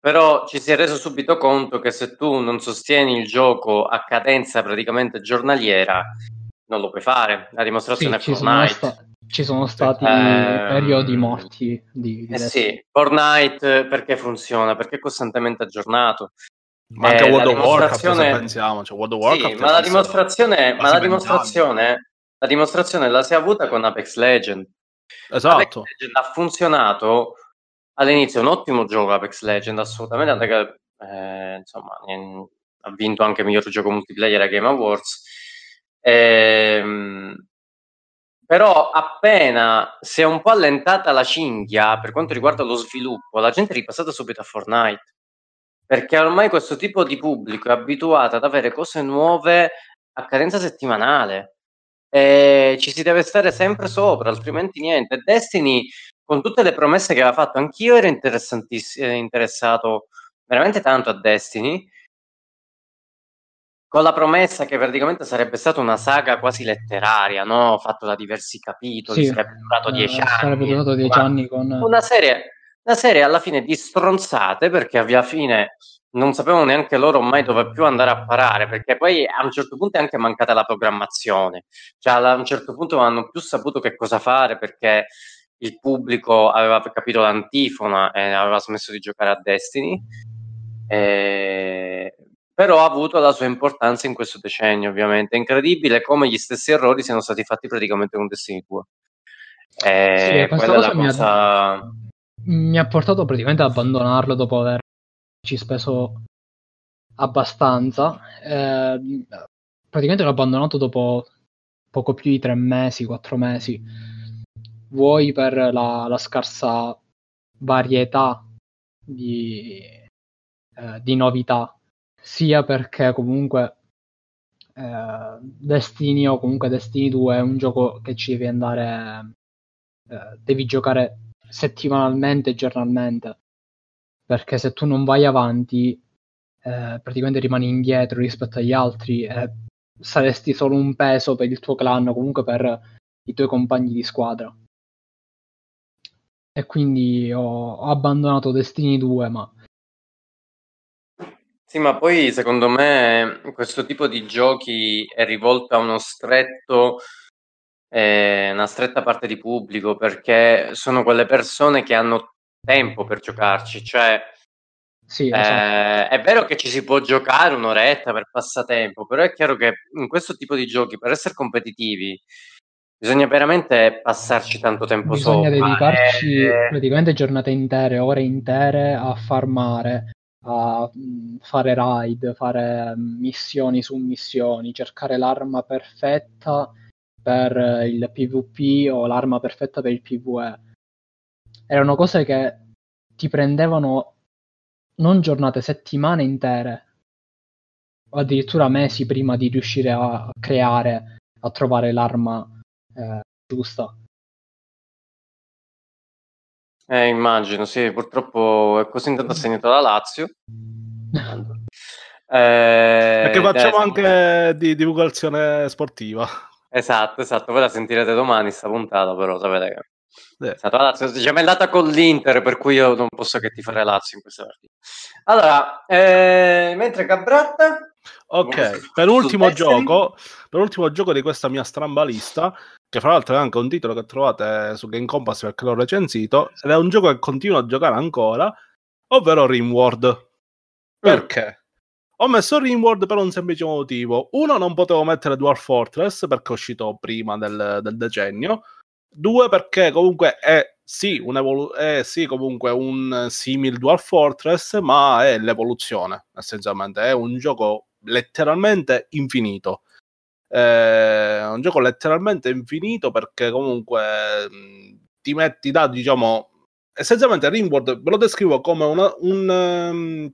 però ci si è reso subito conto che se tu non sostieni il gioco a cadenza praticamente giornaliera, non lo puoi fare. La dimostrazione sì, è Fortnite. Sta- ci sono stati eh, periodi morti di, di eh sì, Fortnite perché funziona? Perché è costantemente aggiornato. Ma anche eh, World of Warcraft se pensiamo, cioè World of Warcraft sì, ma la dimostrazione, ma la dimostrazione, la dimostrazione la si è avuta con Apex Legend. Esatto. Apex Legend ha funzionato all'inizio è un ottimo gioco Apex Legend, assolutamente, anche che eh, insomma, ha vinto anche miglior gioco multiplayer a Game Awards. Ehm, però appena si è un po' allentata la cinghia per quanto riguarda lo sviluppo, la gente è ripassata subito a Fortnite. Perché ormai questo tipo di pubblico è abituato ad avere cose nuove a cadenza settimanale. E ci si deve stare sempre sopra, altrimenti niente. Destiny con tutte le promesse che aveva fatto, anch'io ero eh, interessato veramente tanto a Destiny, con la promessa che praticamente sarebbe stata una saga quasi letteraria, no? fatto da diversi capitoli, sì, sarebbe durato eh, dieci anni. Sarebbe durato dieci anni con... Una serie, una serie alla fine di stronzate, perché alla fine non sapevano neanche loro mai dove più andare a parare, perché poi a un certo punto è anche mancata la programmazione, cioè a un certo punto non hanno più saputo che cosa fare, perché il pubblico aveva capito l'antifona e aveva smesso di giocare a Destiny, eh, però ha avuto la sua importanza in questo decennio, ovviamente. È incredibile come gli stessi errori siano stati fatti praticamente con Destiny 2. Eh, sì, quella cosa, cosa... Mi, ha, mi ha portato praticamente ad abbandonarlo dopo averci speso abbastanza. Eh, praticamente l'ho abbandonato dopo poco più di tre mesi, quattro mesi vuoi per la, la scarsa varietà di, eh, di, novità, sia perché comunque eh, Destiny o comunque Destiny 2 è un gioco che ci devi andare, eh, devi giocare settimanalmente, giornalmente, perché se tu non vai avanti eh, praticamente rimani indietro rispetto agli altri e saresti solo un peso per il tuo clan, comunque per i tuoi compagni di squadra. E quindi ho, ho abbandonato Destiny 2, ma... Sì, ma poi secondo me questo tipo di giochi è rivolto a uno stretto, eh, una stretta parte di pubblico, perché sono quelle persone che hanno tempo per giocarci, cioè sì, esatto. eh, è vero che ci si può giocare un'oretta per passatempo, però è chiaro che in questo tipo di giochi, per essere competitivi, Bisogna veramente passarci tanto tempo Bisogna sopra. dedicarci eh... praticamente giornate intere, ore intere a farmare, a mm, fare raid, fare missioni su missioni, cercare l'arma perfetta per il PvP o l'arma perfetta per il PvE. Erano cose che ti prendevano non giornate, settimane intere, o addirittura mesi prima di riuscire a creare, a trovare l'arma eh, giusta. Eh, immagino, sì, purtroppo è così intanto segnato la Lazio. Eh, Perché facciamo eh, anche di divulgazione sportiva. Esatto, esatto, voi la sentirete domani sta puntata, però sapete che la Lazio, diciamo, è andata con l'Inter, per cui io non posso che ti fare Lazio in questa partita. Allora, eh, mentre Cabratta Ok, per ultimo, gioco, per ultimo gioco di questa mia stramba lista, che fra l'altro è anche un titolo che trovate su Game Compass perché l'ho recensito, ed è un gioco che continuo a giocare ancora, ovvero Rimworld. Mm. Perché? Ho messo Rimworld per un semplice motivo. Uno, non potevo mettere Dwarf Fortress perché è uscito prima del, del decennio. Due, perché comunque è sì, un evolu- è sì comunque un simil Dwarf Fortress, ma è l'evoluzione, essenzialmente. È un gioco letteralmente infinito. È un gioco letteralmente infinito perché comunque mh, ti metti da, diciamo, essenzialmente Ringworld ve lo descrivo come una, un, um,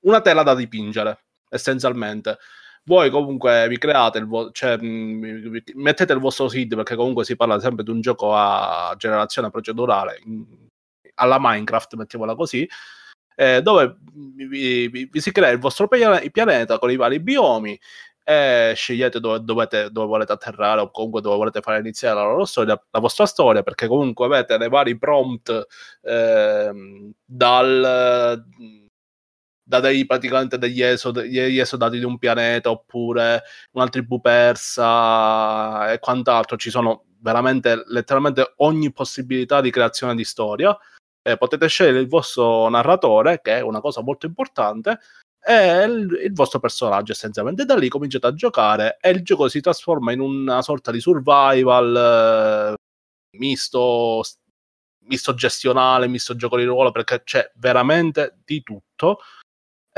una tela da dipingere, essenzialmente. Voi comunque vi create il vostro, cioè, mh, mettete il vostro seed perché comunque si parla sempre di un gioco a generazione procedurale, alla Minecraft, mettiamola così, eh, dove vi, vi, vi, si crea il vostro pianeta con i vari biomi e scegliete dove, dovete, dove, volete atterrare o comunque dove volete fare iniziare la, loro storia, la vostra storia, perché comunque avete dei vari prompt eh, dal da dei praticamente degli, esod- gli esodati di un pianeta oppure una tribù persa e quant'altro. Ci sono veramente letteralmente ogni possibilità di creazione di storia. Eh, potete scegliere il vostro narratore, che è una cosa molto importante, e il, il, vostro personaggio essenzialmente. Da lì cominciate a giocare e il gioco si trasforma in una sorta di survival eh, misto, misto gestionale, misto gioco di ruolo, perché c'è veramente di tutto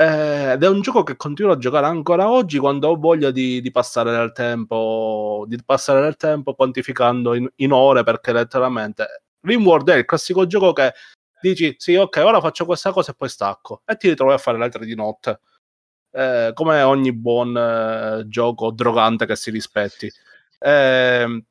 eh, ed è un gioco che continuo a giocare ancora oggi quando ho voglia di, di passare del tempo, di passare del tempo quantificando in, in ore perché letteralmente Rimworld è il classico gioco che dici sì ok ora faccio questa cosa e poi stacco e ti ritrovi a fare le altre di notte eh, come ogni buon eh, gioco drogante che si rispetti eh,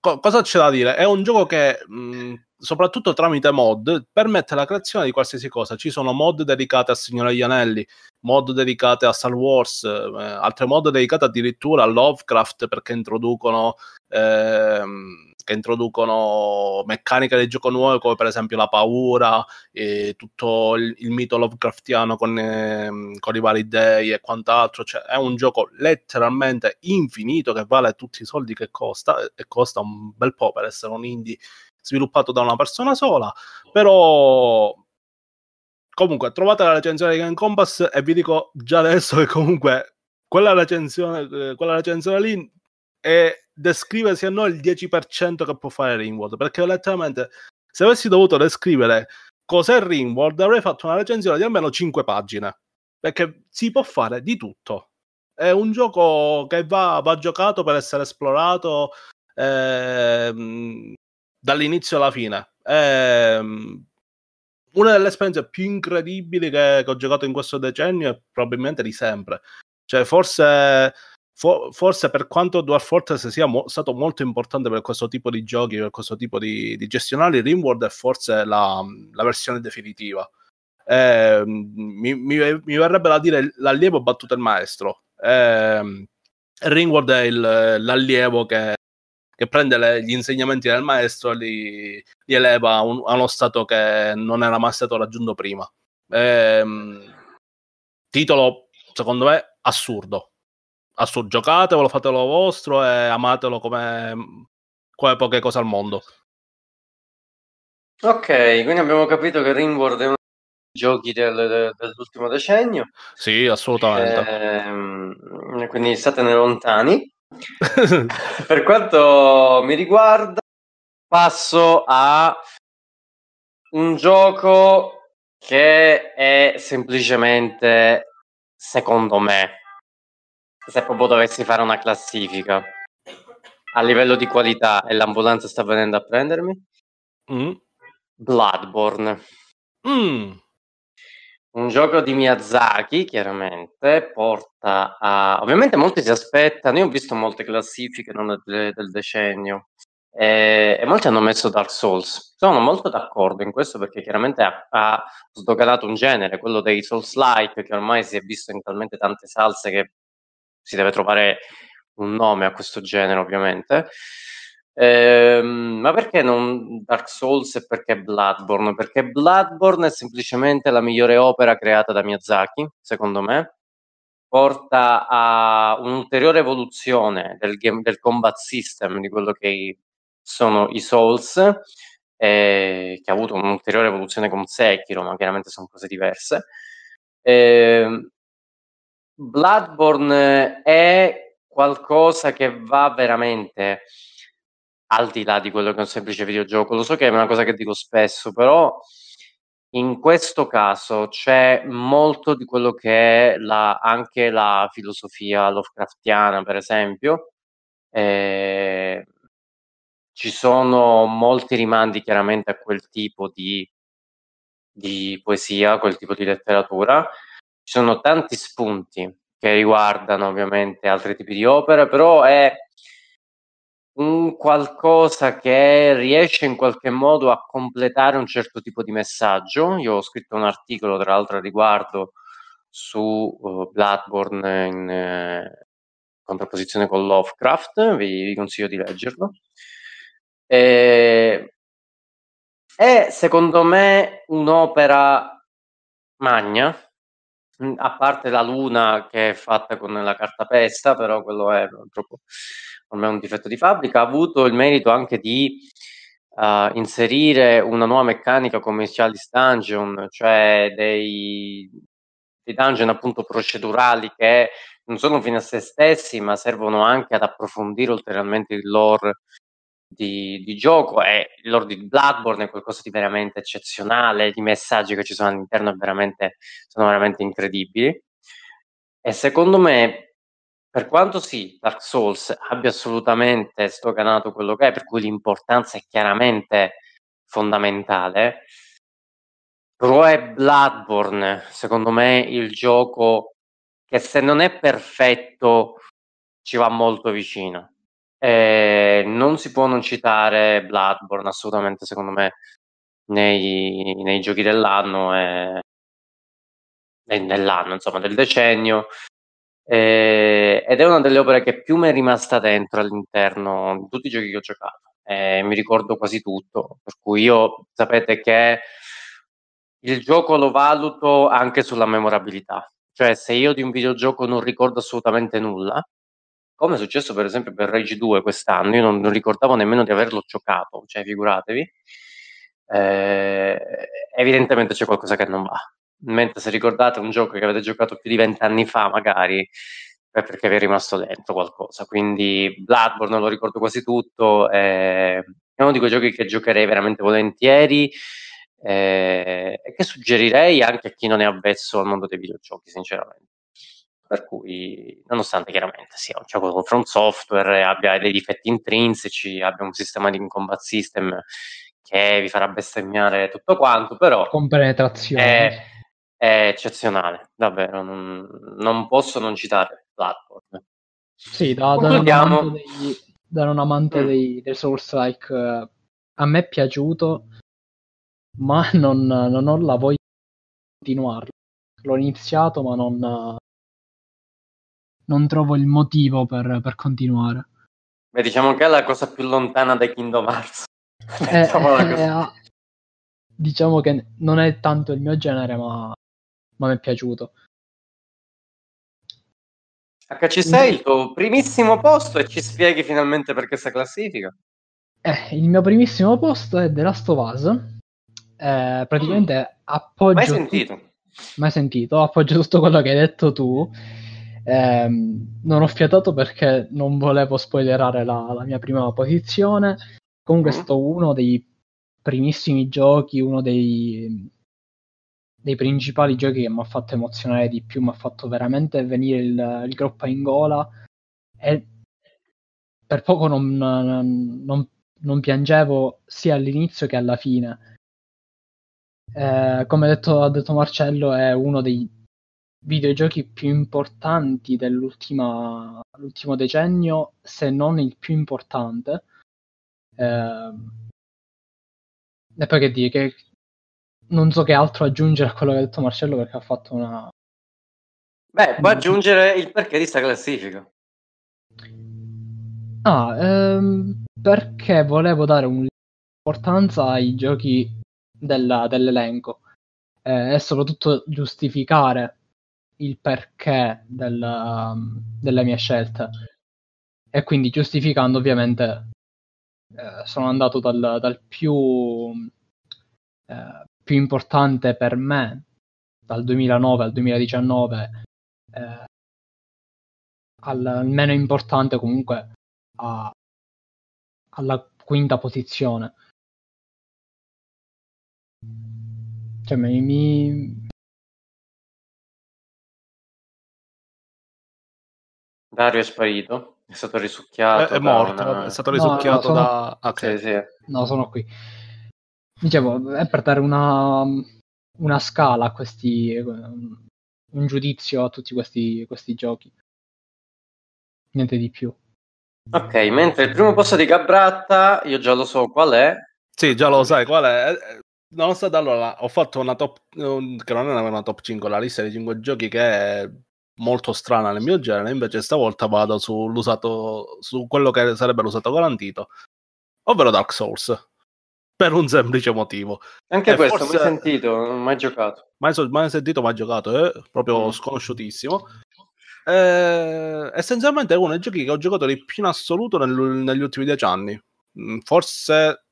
co- cosa c'è da dire? È un gioco che mh, soprattutto tramite mod, permette la creazione di qualsiasi cosa. Ci sono mod dedicate a Signore degli Anelli, mod dedicate a Star Wars, eh, altre mod dedicate addirittura a Lovecraft perché introducono, ehm, che introducono meccaniche di gioco nuove come per esempio la paura, e tutto il, il mito Lovecraftiano con, eh, con, i vari dei e quant'altro. Cioè, è un gioco letteralmente infinito che vale tutti i soldi che costa e costa un bel po' per essere un indie sviluppato da una persona sola, però comunque trovate la recensione di Game Compass e vi dico già adesso che comunque quella recensione, eh, quella recensione lì è, descrive sia no il 10% che può fare Ringworld, perché letteralmente se avessi dovuto descrivere cos'è Ringworld avrei fatto una recensione di almeno 5 pagine, perché si può fare di tutto. È un gioco che va, va giocato per essere esplorato, eh, dall'inizio alla fine. È ehm, una delle esperienze più incredibili che, che, ho giocato in questo decennio e probabilmente di sempre. Cioè, forse, for, forse per quanto Dwarf Fortress sia mo- stato molto importante per questo tipo di giochi, per questo tipo di, di gestionali, Rimworld è forse la, la versione definitiva. Eh, mi, mi, mi, verrebbe da dire l'allievo battuto il maestro. Eh, Ringworld è il, l'allievo che che prende le, gli insegnamenti del maestro e li, li eleva un, a uno stato che non era mai stato raggiunto prima. Ehm, titolo, secondo me, assurdo. Assurdo. Giocatevelo, fatelo vostro e amatelo come, come poche cose al mondo. Ok, quindi abbiamo capito che Ringworld è uno dei giochi del, del, dell'ultimo decennio. Sì, assolutamente. Ehm, quindi statene lontani. per quanto mi riguarda, passo a un gioco che è semplicemente, secondo me, se proprio dovessi fare una classifica a livello di qualità e l'ambulanza sta venendo a prendermi, mm. Bloodborne. Mm. Un gioco di Miyazaki, chiaramente, porta a... Ovviamente molti si aspettano, io ho visto molte classifiche non del, del decennio, e, e, molti hanno messo Dark Souls. Sono molto d'accordo in questo perché chiaramente ha, ha sdoganato un genere, quello dei Souls-like, che ormai si è visto in talmente tante salse che si deve trovare un nome a questo genere, ovviamente. Ehm, ma perché non Dark Souls e perché Bloodborne? Perché Bloodborne è semplicemente la migliore opera creata da Miyazaki, secondo me. Porta a un'ulteriore evoluzione del, game, del combat system di quello che sono i Souls, eh, che ha avuto un'ulteriore evoluzione con Sekiro, ma chiaramente sono cose diverse. Eh, Bloodborne è qualcosa che va veramente al di là di quello che è un semplice videogioco. Lo so che è una cosa che dico spesso, però in questo caso c'è molto di quello che è la, anche la filosofia Lovecraftiana, per esempio. Eh, ci sono molti rimandi chiaramente a quel tipo di, di poesia, quel tipo di letteratura. Ci sono tanti spunti che riguardano ovviamente altri tipi di opere, però è un qualcosa che riesce in qualche modo a completare un certo tipo di messaggio. Io ho scritto un articolo, tra l'altro, a riguardo su uh, Bloodborne in eh, contrapposizione con Lovecraft, vi, vi consiglio di leggerlo. E, è secondo me un'opera magna, a parte la luna che è fatta con la cartapesta, però quello è troppo ormai un difetto di fabbrica, ha avuto il merito anche di uh, inserire una nuova meccanica come Chalice Dungeon, cioè dei, dei dungeon appunto procedurali che non sono fine a se stessi, ma servono anche ad approfondire ulteriormente il lore di, di gioco e il lore di Bloodborne è qualcosa di veramente eccezionale, i messaggi che ci sono all'interno veramente, sono veramente incredibili. E secondo me per quanto sì, Dark Souls abbia assolutamente stocanato quello che è, per cui l'importanza è chiaramente fondamentale, però è Bloodborne, secondo me, il gioco che se non è perfetto ci va molto vicino. E non si può non citare Bloodborne, assolutamente, secondo me, nei, nei giochi dell'anno e nell'anno, insomma, del decennio. Eh, ed è una delle opere che più mi è rimasta dentro all'interno di tutti i giochi che ho giocato. Eh, mi ricordo quasi tutto, per cui io sapete che il gioco lo valuto anche sulla memorabilità. Cioè, se io di un videogioco non ricordo assolutamente nulla, come è successo per esempio per Rage 2 quest'anno, io non, non ricordavo nemmeno di averlo giocato, cioè figuratevi, eh, evidentemente c'è qualcosa che non va mentre se ricordate un gioco che avete giocato più di vent'anni fa, magari è perché vi è rimasto dentro qualcosa. Quindi Bloodborne lo ricordo quasi tutto, è uno di quei giochi che giocherei veramente volentieri eh, e che suggerirei anche a chi non è avvezzo al mondo dei videogiochi, sinceramente. Per cui, nonostante chiaramente sia un gioco from software, abbia dei difetti intrinseci, abbia un sistema di combat system che vi farà bestemmiare tutto quanto, però... Con penetrazione. È, è eccezionale, davvero, non, non posso non citare Bloodborne. Sì, da, da, un amante, dei, da un amante mm. dei, dei Souls-like uh, a me è piaciuto, ma non, non ho la voglia di continuarlo. L'ho iniziato, ma non, non trovo il motivo per, per, continuare. Beh, diciamo che è la cosa più lontana dai Kingdom Hearts. Eh, eh, diciamo che non è tanto il mio genere, ma ma mi è piaciuto. HC6 il tuo primissimo posto e ci spieghi finalmente perché questa classifica? Eh, il mio primissimo posto è The Last of Us. Eh, praticamente mm. appoggio. Mai sentito? Tu... Mai sentito? Appoggio tutto quello che hai detto tu. Eh, non ho fiatato perché non volevo spoilerare la, la mia prima posizione. Comunque, mm. è stato uno dei primissimi giochi, uno dei dei principali giochi che mi ha fatto emozionare di più, mi ha fatto veramente venire il, il groppa in gola e per poco non, non, non piangevo sia all'inizio che alla fine. Eh, come ha detto, detto, Marcello, è uno dei videogiochi più importanti dell'ultimo decennio, se non il più importante. Eh, e poi che dire, che non so che altro aggiungere a quello che ha detto Marcello perché ha fatto una... Beh, può aggiungere il perché di sta classifica. Ah, ehm, perché volevo dare un'importanza ai giochi della, dell'elenco eh, e soprattutto giustificare il perché della, delle mie scelte. E quindi giustificando ovviamente eh, sono andato dal, dal più eh, più importante per me dal 2009 al 2019 eh, al meno importante comunque a, alla quinta posizione. Cioè, mi, mi... Dario è sparito, è stato risucchiato. È, è morto, una... è stato risucchiato no, no, sono... da... Okay. Sì, sì. No, sono qui. Dicevo, è per dare una, una scala a questi, un giudizio a tutti questi, questi giochi. Niente di più. Ok, mentre il primo posto di Gabratta, io già lo so qual è. Sì, già lo sai qual è. Eh, nonostante allora ho fatto una top, che non è una top 5, la lista dei 5 giochi che è molto strana nel mio genere, invece stavolta vado sull'usato, su quello che sarebbe l'usato garantito, ovvero Dark Souls. Per un semplice motivo. Anche e questo forse... mai sentito, non mai giocato. Mai, mai sentito, mai giocato, eh? proprio mm. sconosciutissimo. Eh, essenzialmente è uno dei giochi che ho giocato di più in assoluto nel, negli ultimi dieci anni. Mm, forse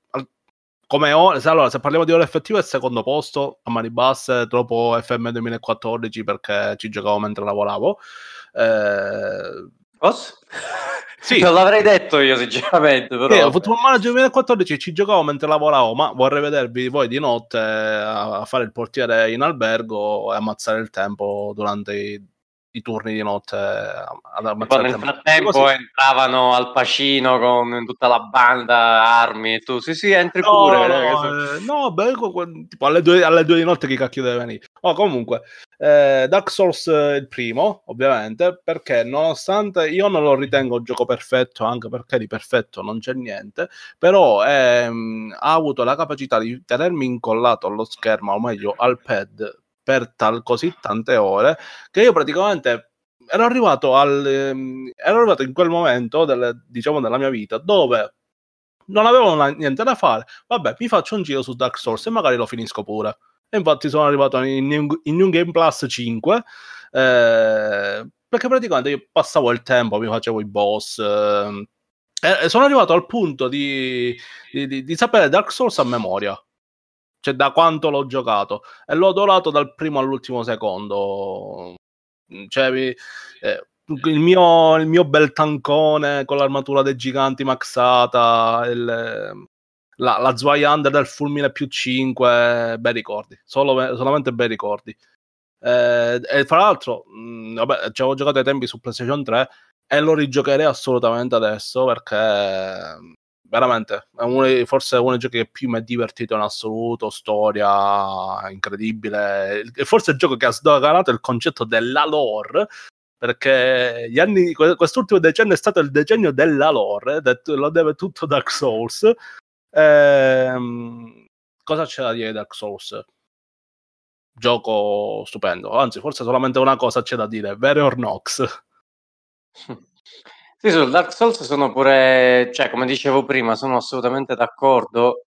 come ora, se, allora, se parliamo di ora effettiva, è il secondo posto a mani basse dopo FM 2014 perché ci giocavo mentre lavoravo. Eh... Sì. Non l'avrei detto io, sinceramente. Però... Sì, Football Manager 2014 ci giocavo mentre lavoravo, ma vorrei vedervi voi di notte a fare il portiere in albergo e ammazzare il tempo durante i i turni di notte ad Poi nel frattempo così. entravano al Pacino con tutta la banda, armi e tu, sì sì, entri no, pure. No, eh, no beh, tipo alle due, alle due, di notte chi cacchio deve venire. Oh, comunque, eh, Dark Souls eh, il primo, ovviamente, perché nonostante io non lo ritengo un gioco perfetto, anche perché di perfetto non c'è niente, però ehm, ha avuto la capacità di tenermi incollato allo schermo, o meglio al pad, per tal, così tante ore che io praticamente ero arrivato, al, ehm, ero arrivato in quel momento del, diciamo della mia vita dove non avevo niente da fare. Vabbè mi faccio un giro su Dark Souls e magari lo finisco pure. E infatti sono arrivato in, in, in New Game Plus 5 eh, perché praticamente io passavo il tempo mi facevo i boss eh, e sono arrivato al punto di, di, di, di sapere Dark Souls a memoria cioè da quanto l'ho giocato e l'ho adorato dal primo all'ultimo secondo. Cioè, eh, il, mio, il mio bel tancone con l'armatura dei giganti maxata, il, la, la Zweihander del fulmine più 5, bei ricordi, Solo, solamente bei ricordi. Eh, e fra l'altro, mh, vabbè, ci avevo giocato ai tempi su PlayStation 3 e lo rigiocherei assolutamente adesso perché veramente. È uno, forse uno dei giochi che più mi ha divertito in assoluto storia incredibile. E forse il gioco che ha sdoganato il concetto della lore perché gli anni, quest'ultimo decennio è stato il decennio della lore lo deve tutto Dark Souls. Ehm, cosa c'è da dire Dark Souls? gioco stupendo. Anzi forse solamente una cosa c'è da dire Vere or Nox Sì, sul Dark Souls sono pure, cioè, come dicevo prima, sono assolutamente d'accordo.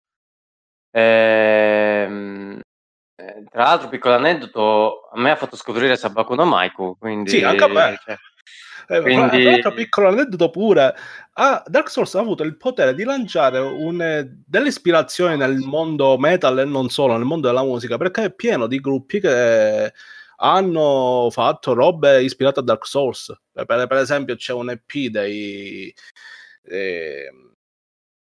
Ehm, eh, tra l'altro, piccolo aneddoto, a me ha fatto scoprire Sabaku no Maiku, quindi... Sì, anche a me. Cioè, eh, quindi... Tra l'altro, piccolo aneddoto pure, ah, Dark Souls ha avuto il potere di lanciare un, delle ispirazioni nel mondo metal e non solo, nel mondo della musica, perché è pieno di gruppi che hanno fatto robe ispirate a Dark Souls. Per, per esempio, c'è un EP dei, eh,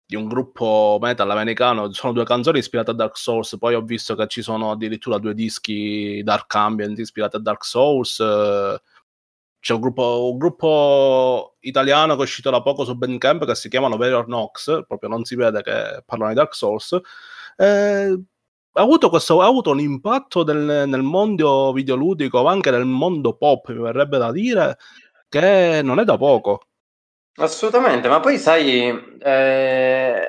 di un gruppo metal americano. Sono due canzoni ispirate a Dark Souls. Poi ho visto che ci sono addirittura due dischi Dark Ambient ispirati a Dark Souls. c'è un gruppo, un gruppo, italiano che è uscito da poco su Bandcamp che si chiamano Varior Nox, proprio non si vede che parlano di Dark Souls. Eh, ha avuto, questo, ha avuto un impatto del, nel mondo videoludico, ma anche nel mondo pop, mi verrebbe da dire, che non è da poco. Assolutamente, ma poi sai, eh,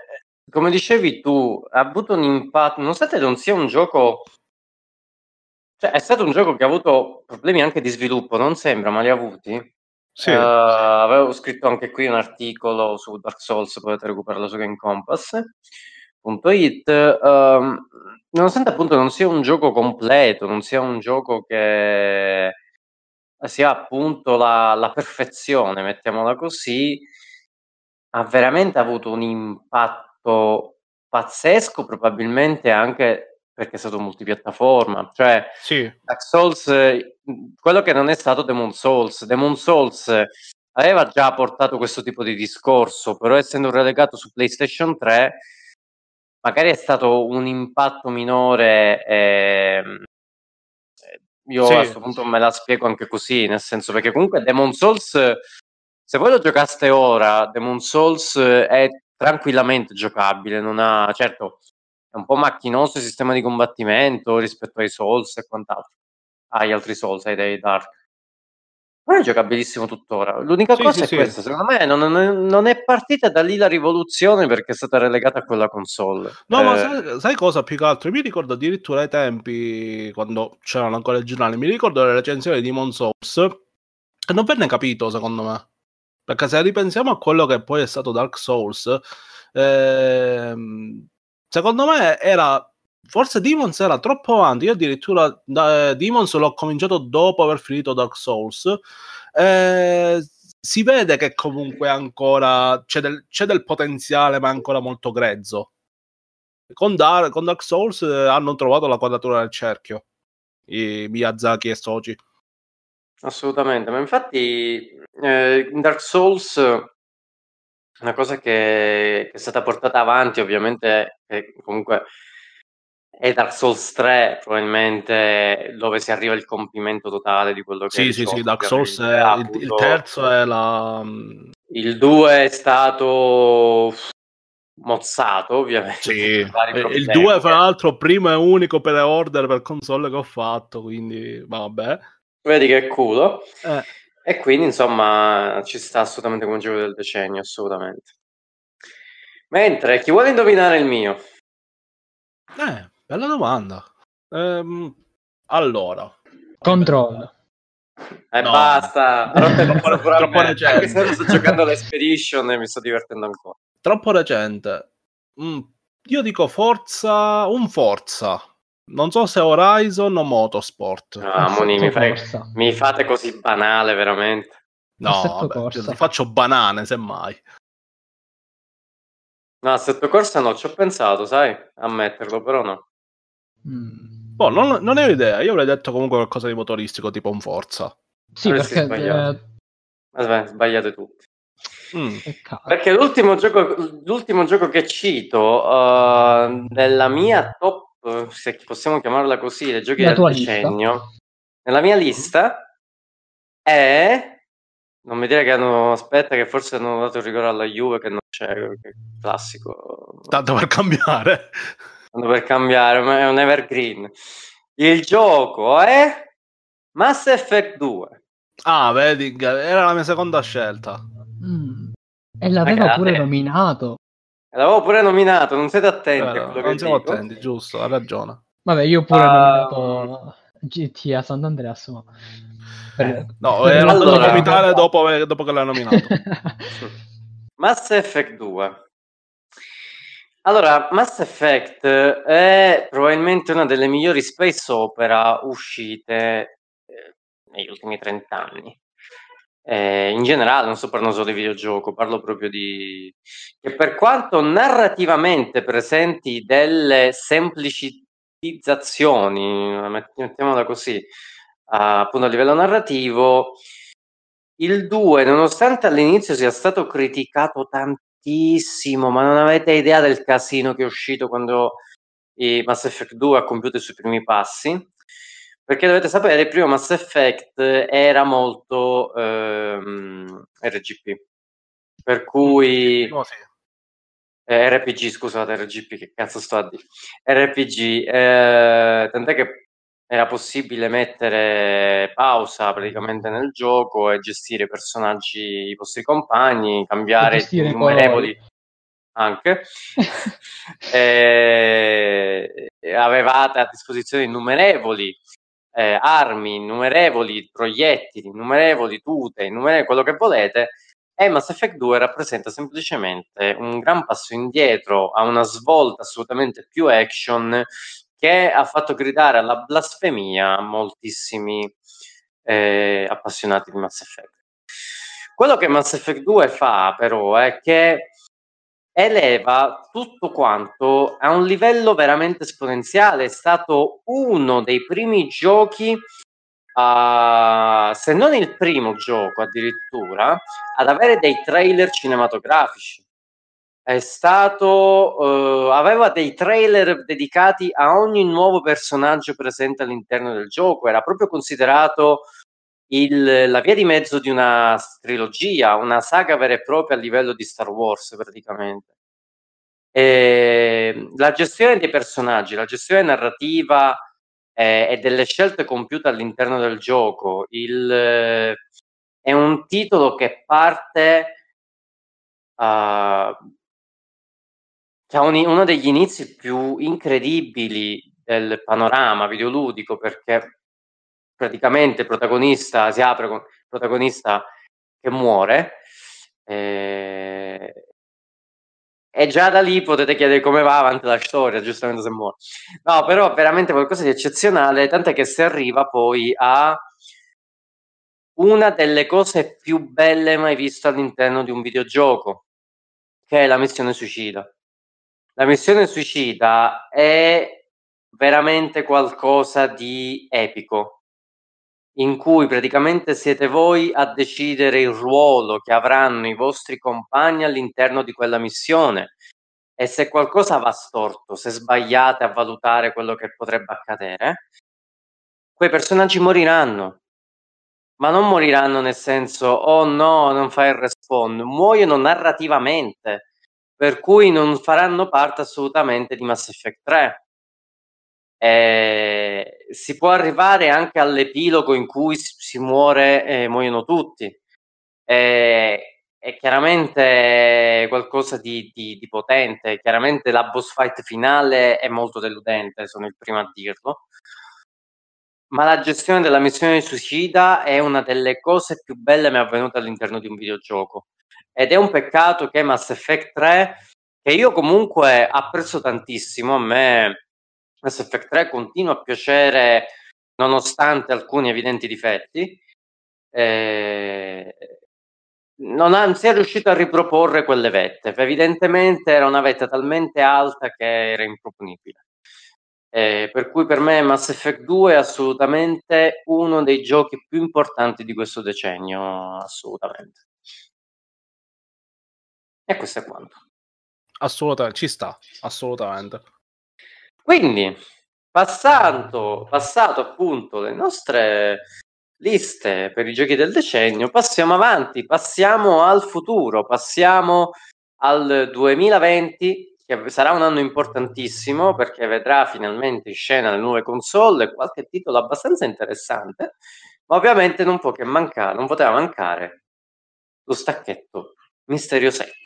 come dicevi tu, ha avuto un impatto, nonostante non sia un gioco, cioè è stato un gioco che ha avuto problemi anche di sviluppo, non sembra, ma li ha avuti. Sì. Uh, avevo scritto anche qui un articolo su Dark Souls, potete recuperarlo su Game Compass. It, um, nonostante appunto non sia un gioco completo, non sia un gioco che sia appunto la, la perfezione, mettiamola così, ha veramente avuto un impatto pazzesco, probabilmente anche perché è stato multipiattaforma. Cioè, sì. Dark Souls, quello che non è stato Demon Souls, Demon Souls aveva già portato questo tipo di discorso, però essendo relegato su PlayStation 3 magari è stato un impatto minore. Ehm, io sì. a questo punto me la spiego anche così, nel senso perché comunque Demon Souls, se voi lo giocaste ora, Demon Souls è tranquillamente giocabile, non ha, certo, è un po' macchinoso il sistema di combattimento rispetto ai Souls e quant'altro. agli altri Souls, ai dei Dark. Ma è giocabilissimo tuttora. L'unica Sì, cosa sì, è sì. questa, secondo me non, non- non è partita da lì la rivoluzione perché è stata relegata a quella console. No, ma Eh, sai, sai cosa più che altro? Mi ricordo addirittura ai tempi, quando c'erano ancora i giornali, mi ricordo le recensioni di Demon Souls, che non venne capito, secondo me. Perché se ripensiamo a quello che poi è stato Dark Souls, ehm, secondo me era... Forse Demons era troppo avanti. Io addirittura da, Demons l'ho cominciato dopo aver finito Dark Souls. Eh, si vede che comunque ancora c'è del, c'è del potenziale, ma è ancora molto grezzo con, Dar- con Dark Souls eh, hanno trovato la quadratura del cerchio i Miyazaki e Soji Assolutamente, ma infatti eh, in Dark Souls una cosa che, che è stata portata avanti ovviamente è comunque è Dark Souls 3 probabilmente dove si arriva il compimento totale di quello che è sì il sì sì Dark. Souls è, il, il terzo è la mm, il 2 è stato mozzato ovviamente sì per vari il problemi. 2 fra l'altro primo e unico pre-order per console che ho fatto quindi vabbè vedi che culo Eh, E quindi, insomma, ci sta assolutamente come gioco del decennio, assolutamente. Mentre, chi vuole indovinare il mio? eh, bella domanda Ehm, allora Control. Eh, No. basta! Troppo- troppo recente. Anche se non sto giocando all'Expedition e mi sto divertendo ancora. troppo recente Mm, io dico Forza un Forza non so se Horizon o Motorsport Ah, Moni, mi, fai- mi fate così banale, veramente. No, vabbè, corsa. ti faccio banane semmai. No, Assetto Corsa no, ci ho pensato, sai, a metterlo, però no. Mm. Boh, non, non ne ho idea. Io avrei detto comunque qualcosa di motoristico, tipo un Forza. Sì, Avresti perché sbagliato. eh, Aspetta, sbagliate tutti. Mm. Perché l'ultimo gioco, l'ultimo gioco che cito uh, nella mia top, se possiamo chiamarla così, dei giochi La del tua lista. decennio, nella mia lista è... Non mi dire che hanno... Aspetta, che forse hanno dato il rigore alla Juve che non c'è, che classico. Tanto per cambiare. Tanto per cambiare, ma è un evergreen. Il gioco è Mass Effect 2. Ah, vedi, era la mia seconda scelta. Mm. E l'aveva Ragazzi. pure nominato. L'avevo pure nominato, non siete attenti a Eh, quello non siamo dico. attenti, giusto, ha ragione. Vabbè, io pure ho Ah. nominato GTA Sant'Andreas, ma... per- No, per era allora- a vomitare dopo, dopo che l'hai nominato. Mass Effect 2. Allora, Mass Effect è probabilmente una delle migliori space opera uscite eh, negli ultimi 30 anni. Eh, in generale, non sto parlando solo di videogioco, parlo proprio di... che per quanto narrativamente presenti delle semplicizzazioni, met- mettiamola così, a- appunto a livello narrativo, il 2, nonostante all'inizio sia stato criticato tantissimo, ma non avete idea del casino che è uscito quando i Mass Effect 2 ha compiuto i suoi primi passi. Perché dovete sapere, il primo Mass Effect era molto ehm, RGP, per cui No, sì. eh, RPG, scusate, RGP, che cazzo sto a dire? RPG, eh, tant'è che era possibile mettere pausa praticamente nel gioco e gestire i personaggi, i vostri compagni, cambiare innumerevoli anche. Eh, avevate a disposizione innumerevoli eh, armi, innumerevoli proiettili, innumerevoli tute, innumerevoli quello che volete. E Mass Effect 2 rappresenta semplicemente un gran passo indietro a una svolta assolutamente più action che ha fatto gridare alla blasfemia moltissimi eh, appassionati di Mass Effect. Quello che Mass Effect 2 fa però è che eleva tutto quanto a un livello veramente esponenziale. È stato uno dei primi giochi, uh, se non il primo gioco addirittura, ad avere dei trailer cinematografici. È stato, uh, aveva dei trailer dedicati a ogni nuovo personaggio presente all'interno del gioco. Era proprio considerato il, la via di mezzo di una trilogia, una saga vera e propria a livello di Star Wars praticamente. E la gestione dei personaggi, la gestione narrativa eh, e delle scelte compiute all'interno del gioco. Il, eh, è un titolo che parte uh, un, uno degli inizi più incredibili del panorama videoludico perché praticamente il protagonista si apre con il protagonista che muore eh, e già da lì potete chiedere come va avanti la storia, giustamente se muore. No, però veramente qualcosa di eccezionale, tant'è che si arriva poi a una delle cose più belle mai viste all'interno di un videogioco, che è la missione suicida. La missione suicida è veramente qualcosa di epico, in cui praticamente siete voi a decidere il ruolo che avranno i vostri compagni all'interno di quella missione. E se qualcosa va storto, se sbagliate a valutare quello che potrebbe accadere, quei personaggi moriranno. Ma non moriranno nel senso, oh no, non fai il respawn, muoiono narrativamente, per cui non faranno parte assolutamente di Mass Effect 3. Eh, si può arrivare anche all'epilogo in cui si muore e muoiono tutti. Eh, è chiaramente qualcosa di, di, di, potente. Chiaramente la boss fight finale è molto deludente, sono il primo a dirlo. Ma la gestione della missione di suicida è una delle cose più belle che mi è avvenuta all'interno di un videogioco. Ed è un peccato che Mass Effect 3, che io comunque apprezzo tantissimo, a me Mass Effect 3 continua a piacere nonostante alcuni evidenti difetti. Eh, non, ha, si è riuscito a riproporre quelle vette. Evidentemente era una vetta talmente alta che era improponibile. Eh, per cui per me Mass Effect 2 è assolutamente uno dei giochi più importanti di questo decennio, assolutamente. E questo è quanto. Assolutamente, ci sta, assolutamente. Quindi, passando, passato appunto le nostre liste per i giochi del decennio, passiamo avanti, passiamo al futuro, passiamo al 2020, che sarà un anno importantissimo perché vedrà finalmente in scena le nuove console e qualche titolo abbastanza interessante, ma ovviamente non può che mancare, non poteva mancare lo stacchetto misteriosetto.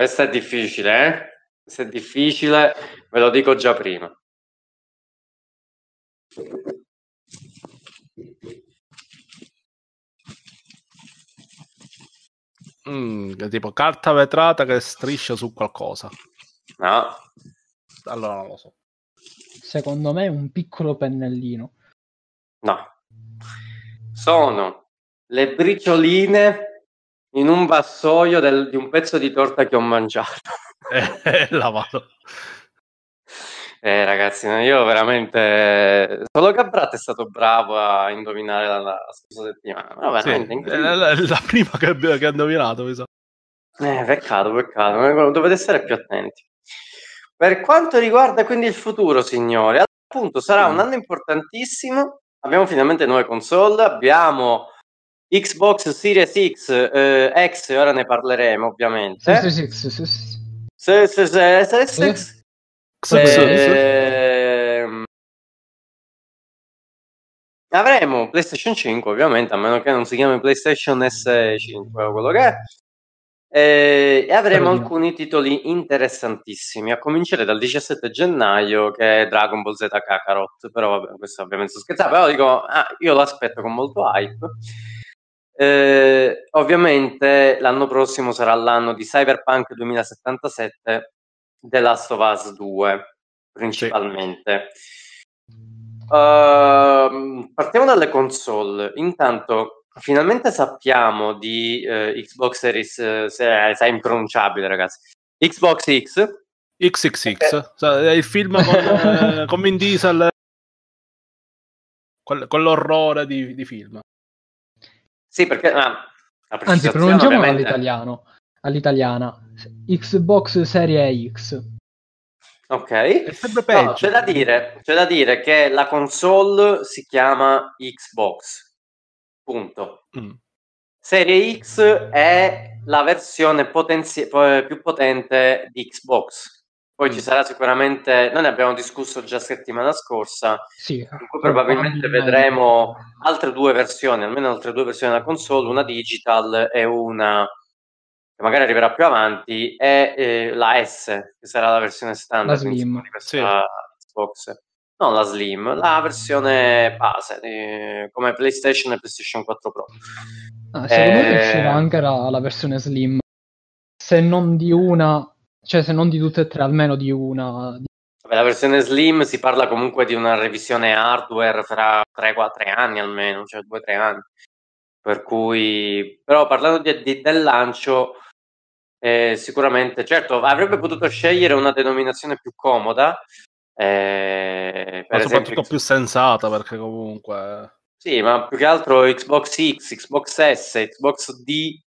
Questo è difficile, eh? Questo è difficile, ve lo dico già prima. Mm, tipo carta vetrata che striscia su qualcosa. No. Allora non lo so. Secondo me è un piccolo pennellino. No. Sono le bricioline in un vassoio del, di un pezzo di torta che ho mangiato. Eh, lavato. Eh, ragazzi, io veramente. Solo Gabrat è stato bravo a indovinare la, la scorsa settimana. No, veramente sì, è la, la, prima che, che ha indovinato, mi sa. Eh, peccato, peccato. Dovete essere più attenti. Per quanto riguarda quindi il futuro, signori, appunto sarà un anno importantissimo. Abbiamo finalmente nuove console, abbiamo Xbox Series X, eh, X, ora ne parleremo ovviamente. Sì, sì, sì. Eh, avremo PlayStation 5 ovviamente, a meno che non si chiami PlayStation S5 o quello che è. E avremo alcuni titoli interessantissimi, a cominciare dal 17 gennaio che è Dragon Ball Z Kakarot, però vabbè, questo ovviamente sto scherzando, però dico, ah, io lo aspetto con molto hype. Eh, ovviamente l'anno prossimo sarà l'anno di Cyberpunk 2077 The Last of Us 2 principalmente. Sì. Uh, partiamo dalle console. Intanto, finalmente sappiamo di uh, Xbox Series, uh, se è impronunciabile, ragazzi. Xbox X. XXX, okay. il film con, eh, con Vin Diesel, quell- quell'orrore di, di, film. Sì, perché ah, anzi, pronunciamo ovviamente... all'italiano, all'italiana Xbox Serie X. Ok, no, c'è, da dire, c'è da dire che la console si chiama Xbox, punto. Mm. Serie X è la versione potenzi- più potente di Xbox, Poi Mm. ci sarà sicuramente, noi ne abbiamo discusso già settimana scorsa, Sì, in cui probabilmente vedremo altre due versioni, almeno altre due versioni della console, una digital e una che magari arriverà più avanti, e eh, la S, che sarà la versione standard La Slim. di questa Xbox. Non la Slim, la versione base, eh, come PlayStation e PlayStation 4 Pro. Ah, secondo me Eh, uscirà anche la, la versione Slim. Se non di una, cioè se non di tutte e tre, almeno di una. Vabbè, la versione Slim si parla comunque di una revisione hardware fra 3-4 anni almeno, cioè 2-3 anni. Per cui, però parlando di- di- del lancio, eh, sicuramente, certo, avrebbe potuto scegliere una denominazione più comoda. eh, per Ma esempio, soprattutto più sensata perché comunque... sì, ma più che altro Xbox X, Xbox S, Xbox D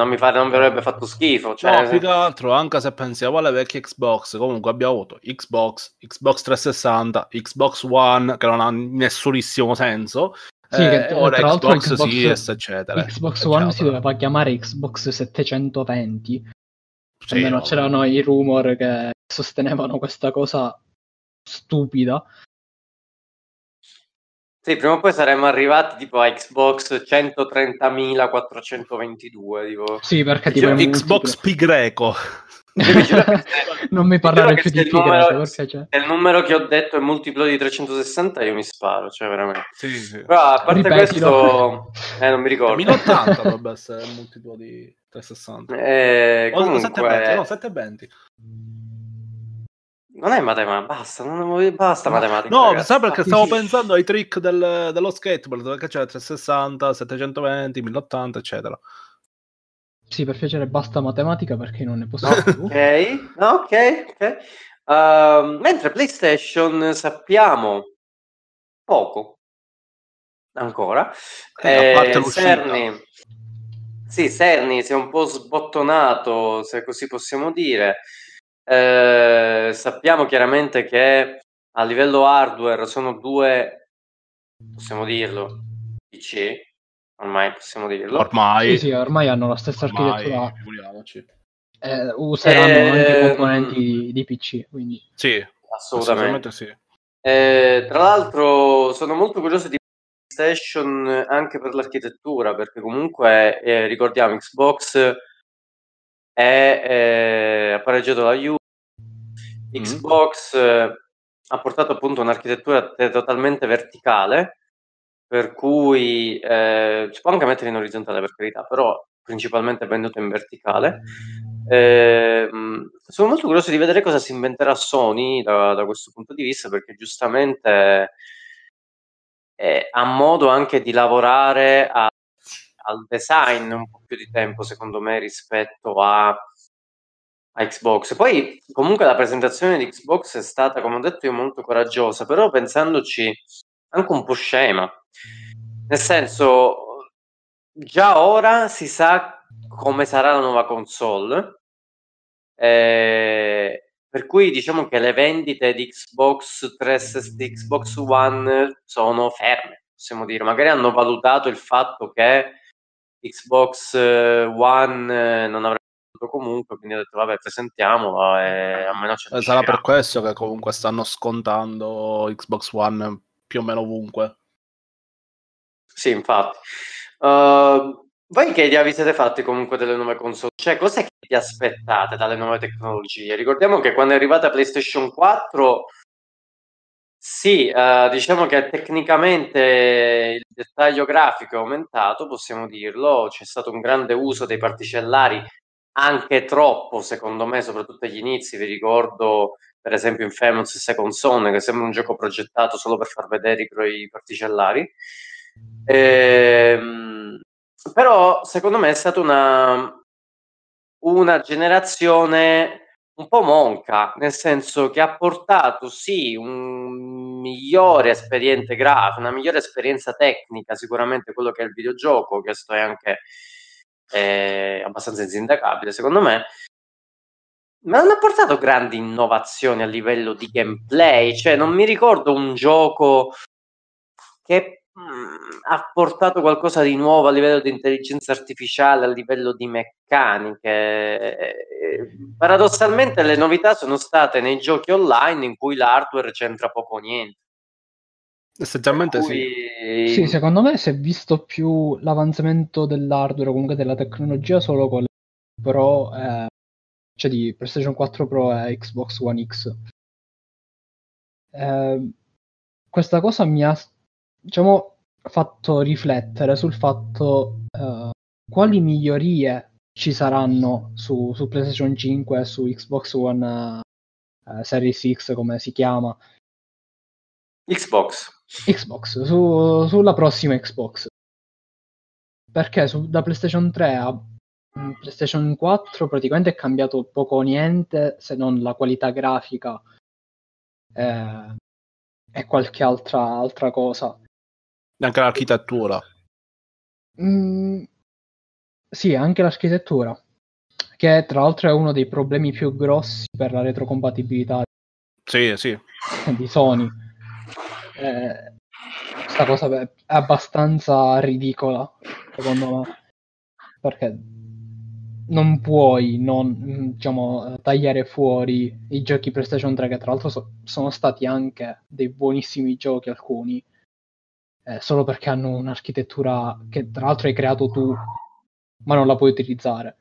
non mi, fa- non mi avrebbe fatto schifo. Cioè, No, più che altro, anche se pensiamo alle vecchie Xbox, comunque abbiamo avuto Xbox, Xbox 360, Xbox One, che non ha nessunissimo senso, Sì, eh, che ora tra l'altro Xbox, Xbox- Series, eccetera. Xbox eccetera. One si doveva chiamare Xbox 720. Sì, Almeno no, c'erano i rumor che sostenevano questa cosa stupida. Sì, prima o poi saremmo arrivati tipo a Xbox 130.422. Tipo. Sì, perché Dicevo, tipo è Xbox Pi greco. Non mi parlare più di numero- perché c'è. se il numero che ho detto è multiplo di 360, io mi sparo, cioè veramente. Sì, sì. Però a parte Ripetilo. questo, eh, non mi ricordo. 1080 dovrebbe essere il multiplo di 360. Eh, O 720, comunque, no, 720. Non è matematica, basta, non, basta matematica. No, ragazzi. sai perché stavo pensando ai trick del- dello skateboard, perché c'è 360, 720, 1080, eccetera. Sì, per piacere basta matematica perché non ne posso più. Ok, ok, ok. Ehm, mentre PlayStation sappiamo poco ancora. Eh, Eh. Cerny, sì, Cerny si è un po' sbottonato, se così possiamo dire. Eh, sappiamo chiaramente che a livello hardware sono due, possiamo dirlo, PC, ormai possiamo dirlo. Ormai, Sì, sì, ormai hanno la stessa ormai, architettura. eh, useranno Eh, anche componenti di, di PC. Quindi Sì, Assolutamente. assolutamente sì. Eh, tra l'altro sono molto curioso di PlayStation anche per l'architettura, perché comunque eh, ricordiamo Xbox è eh, appareggiato da Juve, Mm. Xbox eh, ha portato appunto un'architettura te- totalmente verticale, per cui eh, si può anche mettere in orizzontale per carità, però principalmente venduto in verticale. Ehm, sono molto curioso di vedere cosa si inventerà Sony da, da questo punto di vista, perché giustamente eh, ha modo anche di lavorare a- al design un po' più di tempo, secondo me, rispetto a, a Xbox. Poi, comunque, la presentazione di Xbox è stata, come ho detto io, molto coraggiosa, però pensandoci anche un po' scema. Nel senso, già ora si sa come sarà la nuova console. Eh, per cui diciamo che le vendite di Xbox 360 di Xbox One sono ferme, possiamo dire. Magari hanno valutato il fatto che Xbox eh, One eh, non avrebbe venduto comunque, quindi hanno detto vabbè, presentiamola e a meno ce Eh, sarà per questo che comunque stanno scontando Xbox One più o meno ovunque. Sì, infatti. Uh, voi che idea vi siete fatti comunque delle nuove console? Cioè, cos'è che vi aspettate dalle nuove tecnologie? Ricordiamo che quando è arrivata PlayStation 4, sì, eh, diciamo che tecnicamente il dettaglio grafico è aumentato, possiamo dirlo, c'è stato un grande uso dei particellari, anche troppo, secondo me, soprattutto agli inizi. Vi ricordo, per esempio, Infamous Second Son, che sembra un gioco progettato solo per far vedere i, i particellari. Ehm, però secondo me è stata una, una generazione un po' monca, nel senso che ha portato sì un migliore esperienza grafica, una migliore esperienza tecnica, sicuramente quello che è il videogioco, questo è anche eh, abbastanza insindacabile secondo me, ma non ha portato grandi innovazioni a livello di gameplay, cioè non mi ricordo un gioco che ha portato qualcosa di nuovo a livello di intelligenza artificiale, a livello di meccaniche. Paradossalmente le novità sono state nei giochi online in cui l'hardware c'entra poco o niente. Essenzialmente Per sì. cui- Sì, secondo me si è visto più l'avanzamento dell'hardware o comunque della tecnologia solo con le Pro, eh, cioè di PlayStation 4 Pro e Xbox One X. Eh, questa cosa mi ha, diciamo, fatto riflettere sul fatto eh, quali migliorie ci saranno su, su PlayStation 5 e su Xbox One eh, Series X, come si chiama. Xbox. Xbox, su- sulla prossima Xbox. Perché su- da PlayStation 3 a mm, PlayStation 4 praticamente è cambiato poco o niente se non la qualità grafica eh, e qualche altra, altra cosa. Anche l'architettura. Mm, sì, anche l'architettura, che tra l'altro è uno dei problemi più grossi per la retrocompatibilità Sì, sì. di Sony. Eh, questa cosa è abbastanza ridicola, secondo me, perché non puoi non, mm, diciamo, tagliare fuori i giochi PlayStation 3, che tra l'altro so- sono stati anche dei buonissimi giochi alcuni, eh, solo perché hanno un'architettura che tra l'altro hai creato tu, ma non la puoi utilizzare.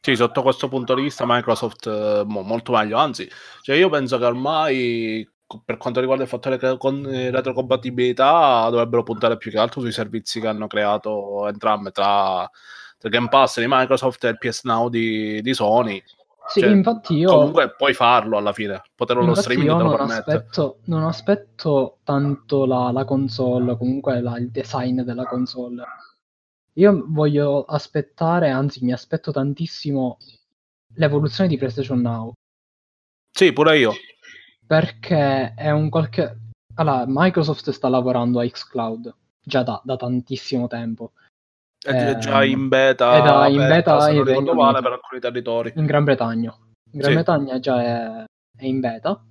Sì, sotto questo punto di vista Microsoft eh, mo- molto meglio, anzi, cioè io penso che ormai per quanto riguarda il fattore eh, retrocompatibilità dovrebbero puntare più che altro sui servizi che hanno creato entrambe tra, tra Game Pass di Microsoft e il PS Now di, di Sony. Sì, Cioè, infatti io... Comunque puoi farlo alla fine, poterlo lo streaming io te lo non aspetto, non aspetto tanto la, la console, comunque la- il design della console. Io voglio aspettare, anzi mi aspetto tantissimo l'evoluzione di PlayStation Now, Sì, pure io. perché è un qualche... Allora, Microsoft sta lavorando a xCloud già da, da tantissimo tempo. È Eh, già in beta, è da- in beta in non ricordo male, per alcuni territori. in Gran Bretagna. In Gran Sì. Bretagna già è, è in beta.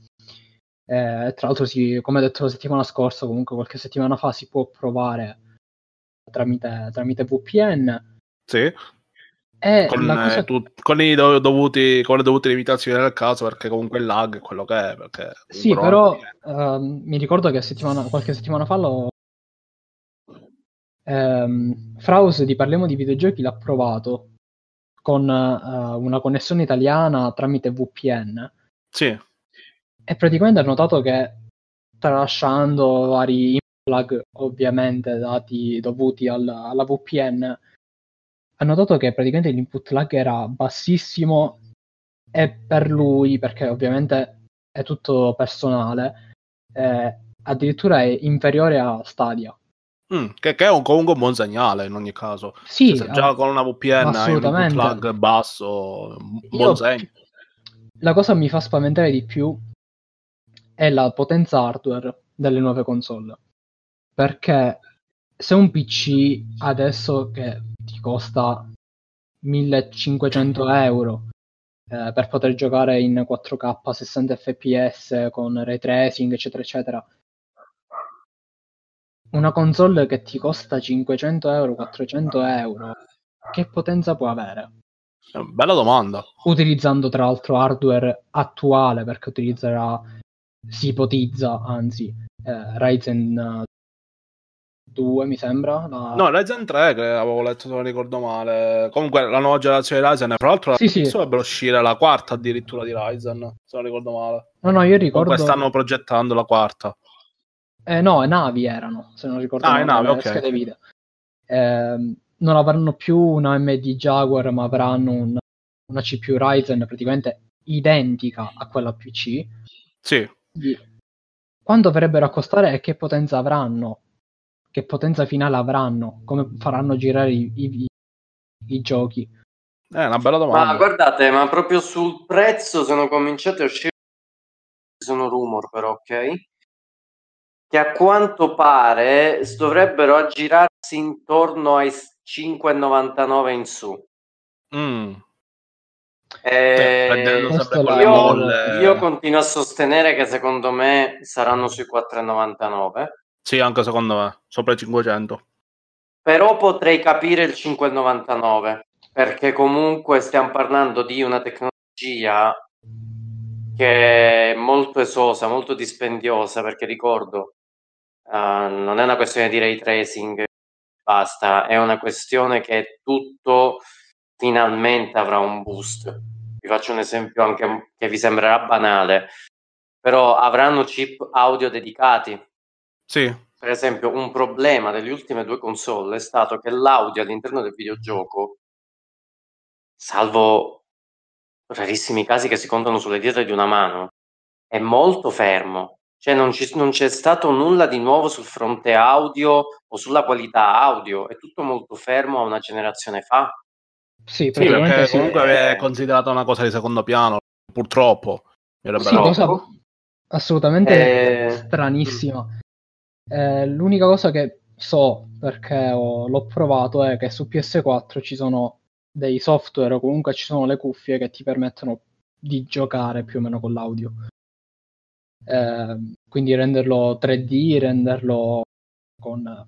Eh, tra l'altro, si- come detto la settimana scorsa, comunque qualche settimana fa si può provare tramite, tramite VPN. Sì, con, cosa eh, tu- con dovuti, con le dovute limitazioni nel caso, perché comunque il lag è quello che è. Sì, però ehm, mi ricordo che settimana- qualche settimana fa lo... ehm, Fraus di Parliamo di Videogiochi l'ha provato con eh, una connessione italiana tramite VPN Sì, e praticamente ha notato che tralasciando vari plug ovviamente dati dovuti al- alla VPN ha notato che praticamente l'input lag era bassissimo e per lui perché ovviamente è tutto personale eh, addirittura è inferiore a Stadia Mm, che, che è un- comunque un buon segnale in ogni caso. sì Cioè, se già con una VPN hai un input assolutamente. lag basso, un Io- buon segno. la cosa mi fa spaventare di più è la potenza hardware delle nuove console. Perché se un PC adesso che ti costa 1500 euro eh, per poter giocare in 4K a 60 fps con ray tracing, eccetera, eccetera, una console che ti costa 500 euro, 400 euro, che potenza può avere? Bella domanda. utilizzando tra l'altro hardware attuale perché utilizzerà si ipotizza anzi eh, Ryzen eh, 2 mi sembra la- No, Ryzen 3 che avevo letto se non ricordo male. Comunque la nuova generazione di Ryzen, fra l'altro Sì, sì. adesso dovrebbe uscire la quarta addirittura di Ryzen, se non ricordo male. no no io ricordo Comunque stanno progettando la quarta. Eh, no navi erano se non ricordo Ah, male, navi, le ok. schede video Ehm, non avranno più una AMD Jaguar ma avranno un- una CPU Ryzen praticamente identica a quella PC Sì, quanto dovrebbero accostare e che potenza avranno, che potenza finale avranno, come faranno girare i, i- i giochi. è una bella domanda. Ma guardate, ma proprio sul prezzo sono cominciati a uscire sono rumor però, ok? Che a quanto pare dovrebbero aggirarsi intorno ai s- 5,99 in su. Mm. Eh, io, io continuo a sostenere che secondo me saranno sui 4,99 Sì, anche secondo me, sopra i 500. Però potrei capire il 599, perché comunque stiamo parlando di una tecnologia che è molto esosa, molto dispendiosa, perché ricordo, uh, non è una questione di ray tracing, basta, è una questione che tutto finalmente avrà un boost. Vi faccio un esempio anche che vi sembrerà banale, però avranno chip audio dedicati. Sì. Per esempio, un problema delle ultime due console è stato che l'audio all'interno del videogioco, salvo rarissimi casi che si contano sulle dita di una mano, è molto fermo. Cioè non, ci, non c'è stato nulla di nuovo sul fronte audio o sulla qualità audio, è tutto molto fermo a una generazione fa. Sì, sì perché sì. comunque è considerata una cosa di secondo piano, purtroppo. Sì, cosa assolutamente eh... stranissima. Eh, l'unica cosa che so, perché ho, l'ho provato, è che su PS4 ci sono dei software o comunque ci sono le cuffie che ti permettono di giocare più o meno con l'audio. Eh, quindi renderlo 3D, renderlo con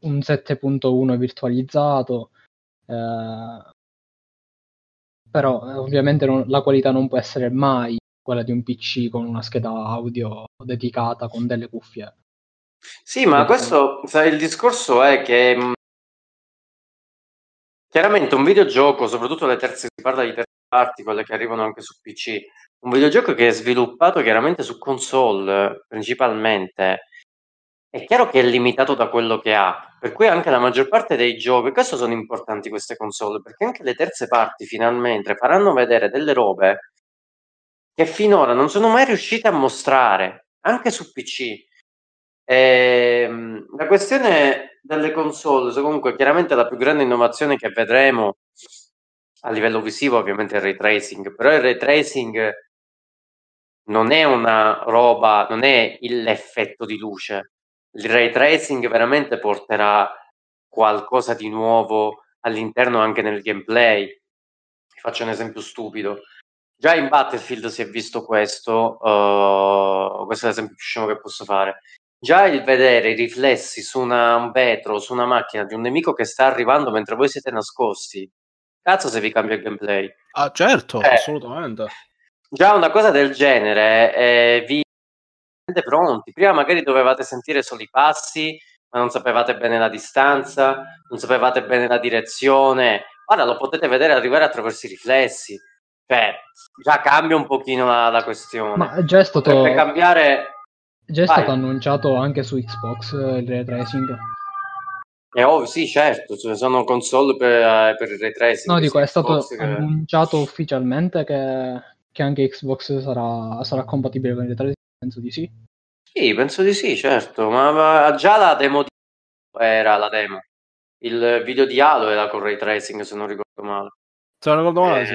un 7.1 virtualizzato. Eh, però ovviamente non, la qualità non può essere mai quella di un PC con una scheda audio dedicata con delle cuffie sì, ma questo sai, il discorso è che mh, chiaramente un videogioco, soprattutto le terze, si parla di terze parti, quelle che arrivano anche su PC, un videogioco che è sviluppato chiaramente su console principalmente, è chiaro che è limitato da quello che ha, per cui anche la maggior parte dei giochi, questo sono importanti queste console, perché anche le terze parti finalmente faranno vedere delle robe che finora non sono mai riuscite a mostrare, anche su PC. Ehm, la questione delle console, comunque, chiaramente la più grande innovazione che vedremo a livello visivo, ovviamente, il ray tracing, però il ray tracing non è una roba, non è l'effetto di luce. Il ray tracing veramente porterà qualcosa di nuovo all'interno anche nel gameplay. Faccio un esempio stupido. Già in Battlefield si è visto questo, uh, questo è l'esempio più scemo che posso fare. Già il vedere i riflessi su una, un vetro, su una macchina di un nemico che sta arrivando mentre voi siete nascosti, cazzo se vi cambia il gameplay. Ah, certo, eh, assolutamente. Già una cosa del genere eh, vi pronti. Prima magari dovevate sentire solo i passi, ma non sapevate bene la distanza, non sapevate bene la direzione. Ora lo potete vedere arrivare attraverso i riflessi. Cioè, già cambia un pochino la, la questione. Ma già è stato... Potrebbe cambiare Già è Vai. stato annunciato anche su Xbox eh, il ray tracing. Eh, oh, sì, certo, ce ne sono console per, eh, per il ray tracing. No, dico, è stato che... annunciato ufficialmente che, che anche Xbox sarà, sarà, compatibile con il ray tracing, penso di sì. Sì, penso di sì, certo, ma, ma già la demo di... era la demo. Il video di Halo era con ray tracing, se non ricordo male. Se non ricordo male, eh, sì.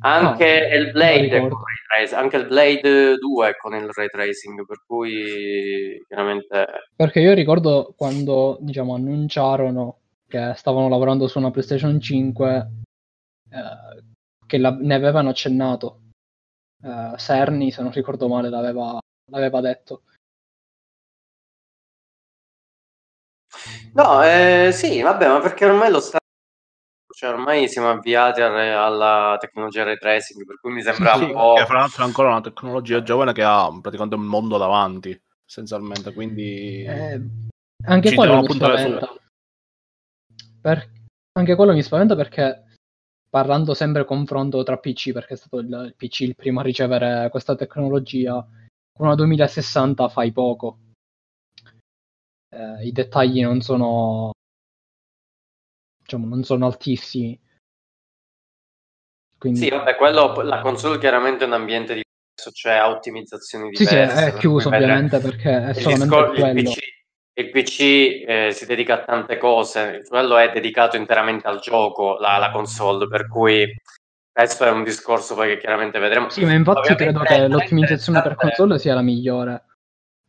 Anche, no, il Blade anche il Blade 2 con il ray tracing, per cui chiaramente... Perché io ricordo quando diciamo, annunciarono che stavano lavorando su una PlayStation 5 eh, che la, ne avevano accennato. Eh, Cerny, se non ricordo male, l'aveva, l'aveva detto. No, eh, sì, vabbè, ma perché ormai lo sta cioè ormai siamo avviati alla tecnologia ray tracing, per cui mi sembra sì, un po'... Che fra l'altro è ancora una tecnologia giovane che ha praticamente un mondo davanti, essenzialmente, quindi... Eh, anche quello mi spaventa. Per... Anche quello mi spaventa perché parlando sempre confronto tra PC, perché è stato il, il PC il primo a ricevere questa tecnologia, con una 2060 fai poco. Eh, I dettagli non sono diciamo, non sono altissimi. Quindi... Sì, vabbè, quello, la console chiaramente è un ambiente diverso, cioè ha ottimizzazioni diverse. Sì, sì, è chiuso ovviamente perché è solamente discor- quello. Il PC, il PC eh, si dedica a tante cose, quello è dedicato interamente al gioco, la, la console, per cui questo è un discorso poi che chiaramente vedremo. Sì, ma infatti Ovviamente credo che l'ottimizzazione per console sia la migliore.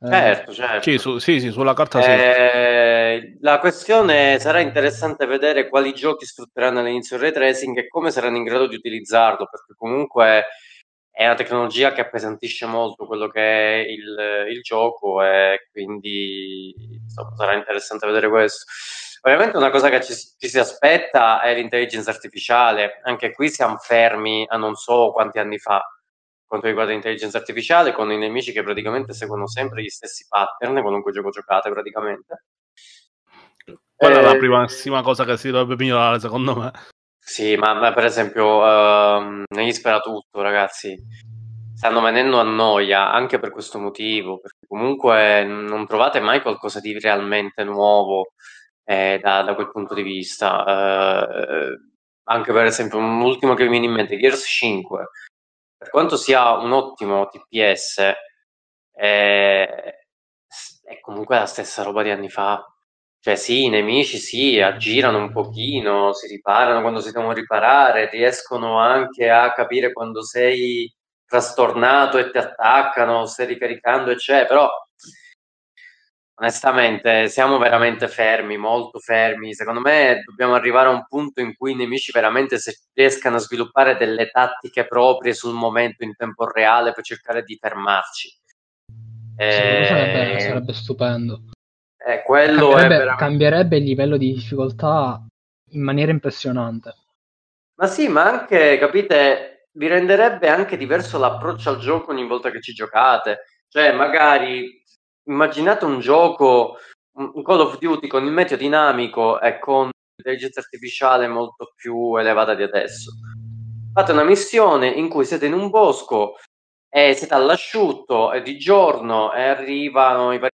Eh, certo, certo. Sì, su, sì, sì, sulla carta sì. Eh, la questione sarà interessante vedere quali giochi sfrutteranno all'inizio il ray tracing e come saranno in grado di utilizzarlo, perché comunque è una tecnologia che appesantisce molto quello che è il, il gioco e quindi insomma, sarà interessante vedere questo. Ovviamente una cosa che ci, ci, si aspetta è l'intelligenza artificiale, anche qui siamo fermi a non so quanti anni fa quanto riguarda l'intelligenza artificiale, con i nemici che praticamente seguono sempre gli stessi pattern, qualunque gioco giocate praticamente. Quella eh, è la eh, primissima cosa che si dovrebbe migliorare secondo me. Sì, ma, ma per esempio uh, negli Sparatutto, ragazzi, stanno venendo a noia anche per questo motivo, perché comunque non trovate mai qualcosa di realmente nuovo eh, da, da, quel punto di vista. Uh, anche per esempio, un ultimo che mi viene in mente, Gears 5, per quanto sia un ottimo TPS, è, è comunque la stessa roba di anni fa. Cioè sì, i nemici si aggirano un pochino, si riparano quando si devono riparare, riescono anche a capire quando sei trastornato e ti attaccano, stai ricaricando, eccetera, però onestamente siamo veramente fermi, molto fermi. Secondo me dobbiamo arrivare a un punto in cui i nemici veramente riescano a sviluppare delle tattiche proprie sul momento in tempo reale per cercare di fermarci. Eh, sarebbe, sarebbe, stupendo. Eh, quello cambierebbe, veramente... cambierebbe il livello di difficoltà in maniera impressionante. Ma sì, ma anche, capite, vi renderebbe anche diverso l'approccio al gioco ogni volta che ci giocate. Cioè, magari immaginate un gioco, un Call of Duty con il meteo dinamico e con l'intelligenza artificiale molto più elevata di adesso. Fate una missione in cui siete in un bosco e siete all'asciutto, è di giorno e arrivano i vari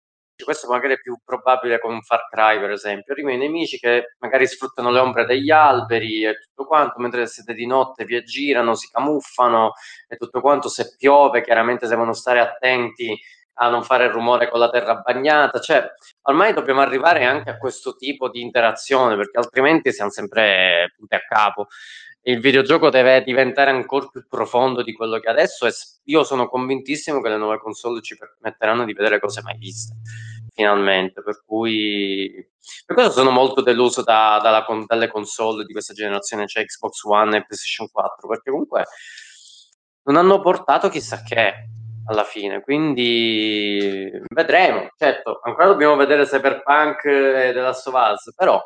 questo magari è più probabile con un Far Cry, per esempio. Arrivano i nemici che magari sfruttano le ombre degli alberi e tutto quanto, mentre siete di notte vi aggirano, si camuffano e tutto quanto. Se piove, chiaramente devono stare attenti a non fare rumore con la terra bagnata. Cioè, ormai dobbiamo arrivare anche a questo tipo di interazione, perché altrimenti siamo sempre punti a capo. Il videogioco deve diventare ancora più profondo di quello che adesso è. Io sono convintissimo che le nuove console ci permetteranno di vedere cose mai viste, finalmente. Per cui, per questo sono molto deluso da, dalla, dalle console di questa generazione, cioè Xbox One e PlayStation 4, perché comunque non hanno portato chissà che alla fine. Quindi vedremo. Certo, ancora dobbiamo vedere Cyberpunk e The Last of Us, però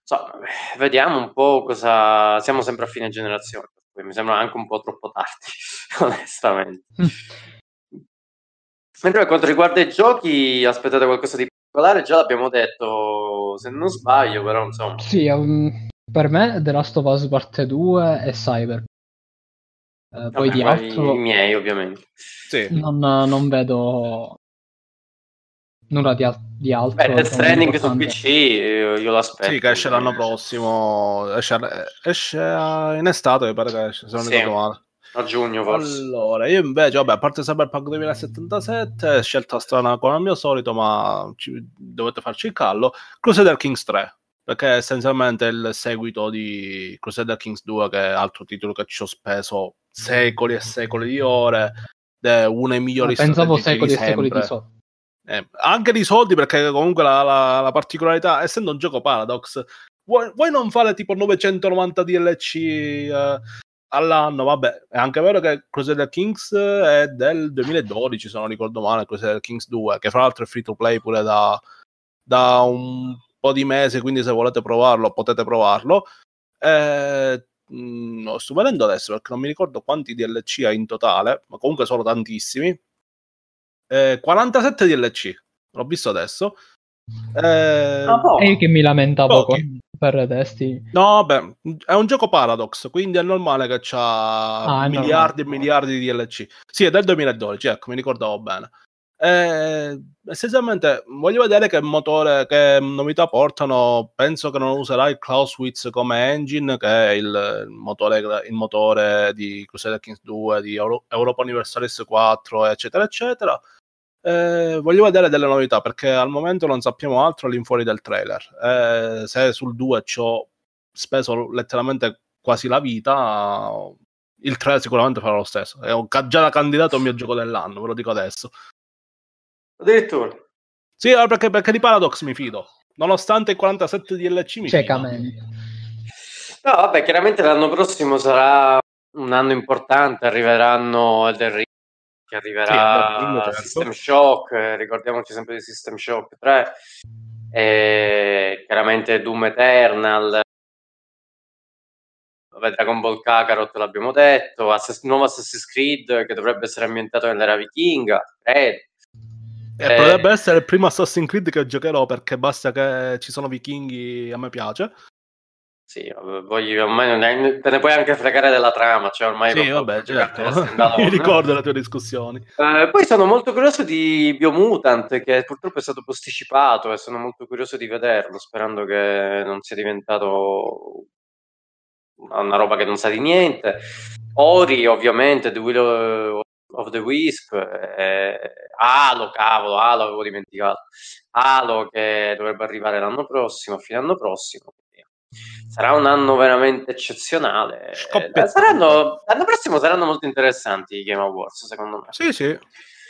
insomma, vediamo un po' cosa. Siamo sempre a fine generazione, mi sembra anche un po' troppo tardi, onestamente. Mm. Mentre per quanto riguarda i giochi, aspettate qualcosa di particolare, già l'abbiamo detto, se non sbaglio, però insomma. Sì, um, per me The Last of Us parte 2 e Cyber. Eh, poi di altro... I miei, ovviamente. Sì. Non, non vedo nulla di, di altro. Beh, Death Stranding su PC io, io l'aspetto. Sì, che esce l'anno prossimo. Esce, esce in estate, mi pare che esce, se non sì. ricordo male. A giugno forse. Allora, io invece, vabbè, a parte Cyberpunk 2077, scelta strana come al mio solito, ma ci, dovete farci il callo. Crusader Kings 3 perché essenzialmente è il seguito di Crusader Kings 2 che è altro titolo che ci ho speso secoli e secoli di ore è uno dei migliori Ma pensavo secoli e secoli di soldi. Eh, anche di soldi perché comunque la, la, la particolarità essendo un gioco Paradox vuoi, vuoi, non fare tipo 990 DLC eh, all'anno? Vabbè è anche vero che Crusader Kings è del 2012 se non ricordo male Crusader Kings 2 che fra l'altro è free to play pure da, da un po' di mesi, quindi se volete provarlo potete provarlo. Eh, mh, mm, sto vedendo adesso perché non mi ricordo quanti DLC ha in totale, ma comunque sono tantissimi. Eh, 47 DLC, l'ho visto adesso. Eh, ah, e che mi lamentavo con, per testi. No, beh, è un gioco Paradox, quindi è normale che c'ha ah, miliardi e miliardi di DLC. Sì, è del 2012, ecco, mi ricordavo bene. Eh, essenzialmente voglio vedere che motore, che novità portano. Penso che non userà il Clausewitz come engine, che è il, motore, il motore di Crusader Kings 2, di Euro, Europa Universalis 4, eccetera, eccetera. Eh, voglio vedere delle novità perché al momento non sappiamo altro all'infuori del trailer. Eh, se sul 2 ci ho speso letteralmente quasi la vita, il trailer sicuramente farà lo stesso. È già da candidato al mio gioco dell'anno, ve lo dico adesso. Addirittura. Sì, perché, perché di Paradox mi fido. Nonostante i 47 DLC mi Ciecamente. fido. No, vabbè, chiaramente l'anno prossimo sarà un anno importante, arriveranno Elden Ring, che arriverà Elden Ring, certo. System Shock, eh, ricordiamoci sempre di System Shock 3, e chiaramente Doom Eternal, vabbè, Dragon Ball Kakarot l'abbiamo detto, Assass- nuovo Assassin's Creed che dovrebbe essere ambientato nell'era vichinga, credo. Eh, Eh, potrebbe essere il primo Assassin's Creed che giocherò perché basta che ci sono vichinghi, a me piace. Sì, poi ormai non è- te ne puoi anche fregare della trama, cioè ormai Sì, vabbè, certo. Mi ricordo le tue discussioni. Eh, poi sono molto curioso di Biomutant, che purtroppo è stato posticipato e sono molto curioso di vederlo, sperando che non sia diventato una roba che non sa di niente. Ori, ovviamente, The Will of the Wisp, eh, Halo, cavolo, Halo avevo dimenticato. Halo che dovrebbe arrivare l'anno prossimo, a fine anno prossimo. Sarà un anno veramente eccezionale. Eh, saranno, l'anno prossimo saranno molto interessanti i Game Awards, secondo me. Sì, sì,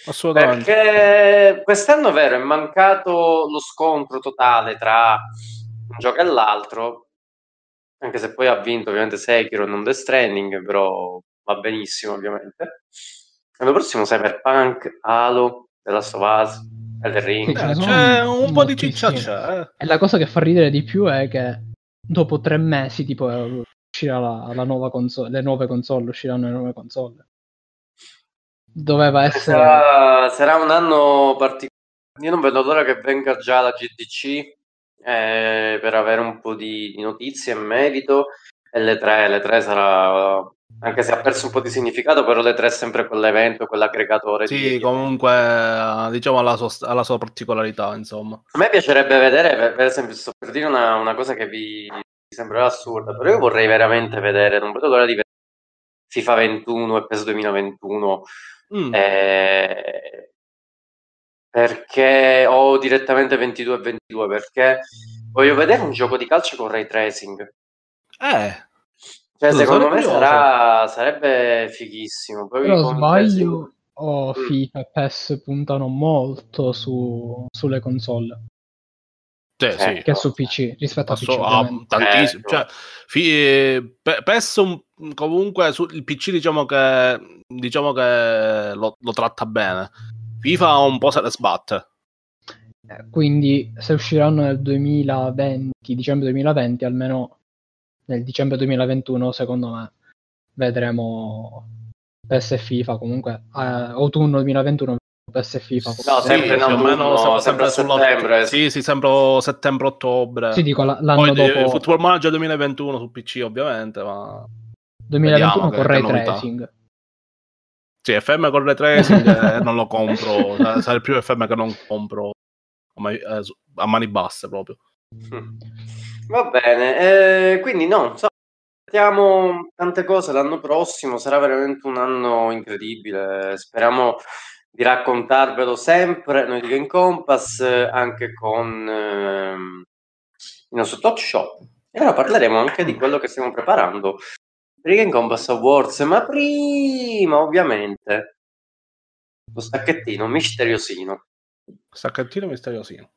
assolutamente. Perché quest'anno è vero, è mancato lo scontro totale tra un gioco e l'altro, anche se poi ha vinto ovviamente Sekiro e non The Stranding, però va benissimo ovviamente. L'anno prossimo Cyberpunk, Halo, The Last of Us, Elden Ring. Sì, Eh, c'è un po' di ciccia c'è. eh. E la cosa che fa ridere di più è che dopo tre mesi, tipo, uscirà la, la nuova console, le nuove console, usciranno le nuove console. Doveva essere... Sarà, sarà un anno particolare. Io non vedo l'ora che venga già la GDC eh, per avere un po' di, di notizie in merito. E le 3, le 3 sarà, anche se ha perso un po' di significato, però le 3 è sempre quell'evento, quell'aggregatore. Sì, di- comunque, diciamo, ha la sua, ha la sua particolarità, insomma. A me piacerebbe vedere, per, per esempio, sto per dire una, una cosa che vi, vi sembrerà assurda, però io vorrei veramente vedere, non vedo l'ora di vedere FIFA 21 e PES 2021 Mm. eh, perché o direttamente 22 e 22 perché voglio vedere un gioco di calcio con ray tracing Eh, cioè secondo me sarà, sarebbe fighissimo Poi Però il sbaglio o Mm. FIFA e PES puntano molto su- sulle console sì, Eh, sì. che su PC rispetto a PC. Ah, tantissimo. Certo. Cioè, fi- eh, Pe- PES un- comunque sul PC diciamo che, diciamo che lo, lo tratta bene. FIFA un po' se ne sbatte. Eh, Quindi se usciranno nel 2020, dicembre 2020, almeno nel dicembre 2021, secondo me, vedremo PS e FIFA comunque. eh, autunno 2021 PS e FIFA. No, sempre o autunno, sempre a sull'ott- settembre. Sì, sì, sempre settembre-ottobre. Sì, dico la- l'anno Poi dopo Football Manager 2021 su PC ovviamente, ma 2021 vediamo che- con ray tracing. sì, FM con le tracing non lo compro, Sa- sarà il primo FM che non compro a mani, eh, a mani basse proprio. Mm. Va bene, eh, quindi no, insomma, aspettiamo tante cose l'anno prossimo, sarà veramente un anno incredibile, speriamo di raccontarvelo sempre, noi di Game Compass, anche con ehm, il nostro Talk Shop. E ora parleremo anche di quello che stiamo preparando per i Game Compass Awards, ma prima ovviamente lo stacchettino misteriosino. Stacchettino misteriosino.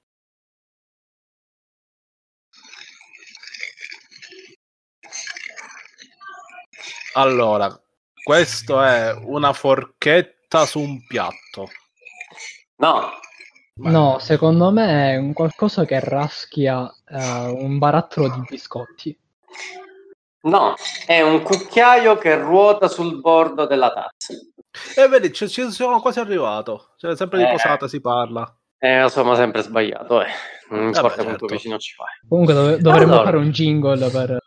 Allora, questo è una forchetta su un piatto. No, No, secondo me è un qualcosa che raschia eh, un barattolo di biscotti. no, è un cucchiaio che ruota sul bordo della tazza. E vedi, ci, ci sono quasi arrivato. Cioè, sempre di Eh. posata si parla. Eh, insomma, sempre sbagliato, eh. Non importa quanto certo. vicino ci fai. Comunque dove- dovremmo Allora. fare un jingle per,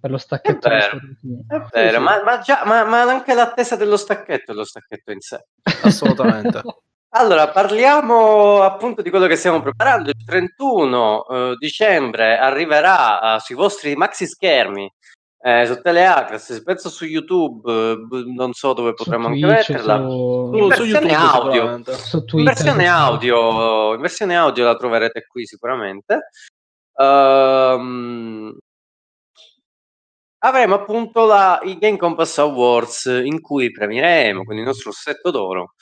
per lo stacchetto È vero. vero. Ma, ma già, ma, ma anche l'attesa dello stacchetto è lo stacchetto in sé. Assolutamente. Allora, parliamo appunto di quello che stiamo preparando. Il 31 eh, dicembre arriverà eh, sui vostri maxi schermi, eh, su Teleacres, penso su YouTube, eh, non so dove Su potremmo anche Twitch, metterla. su, In versione audio. su In Twitter. versione su- audio, in versione audio la troverete qui sicuramente. Ehm, avremo appunto la, i Game Compass Awards in cui premieremo con il nostro rossetto d'oro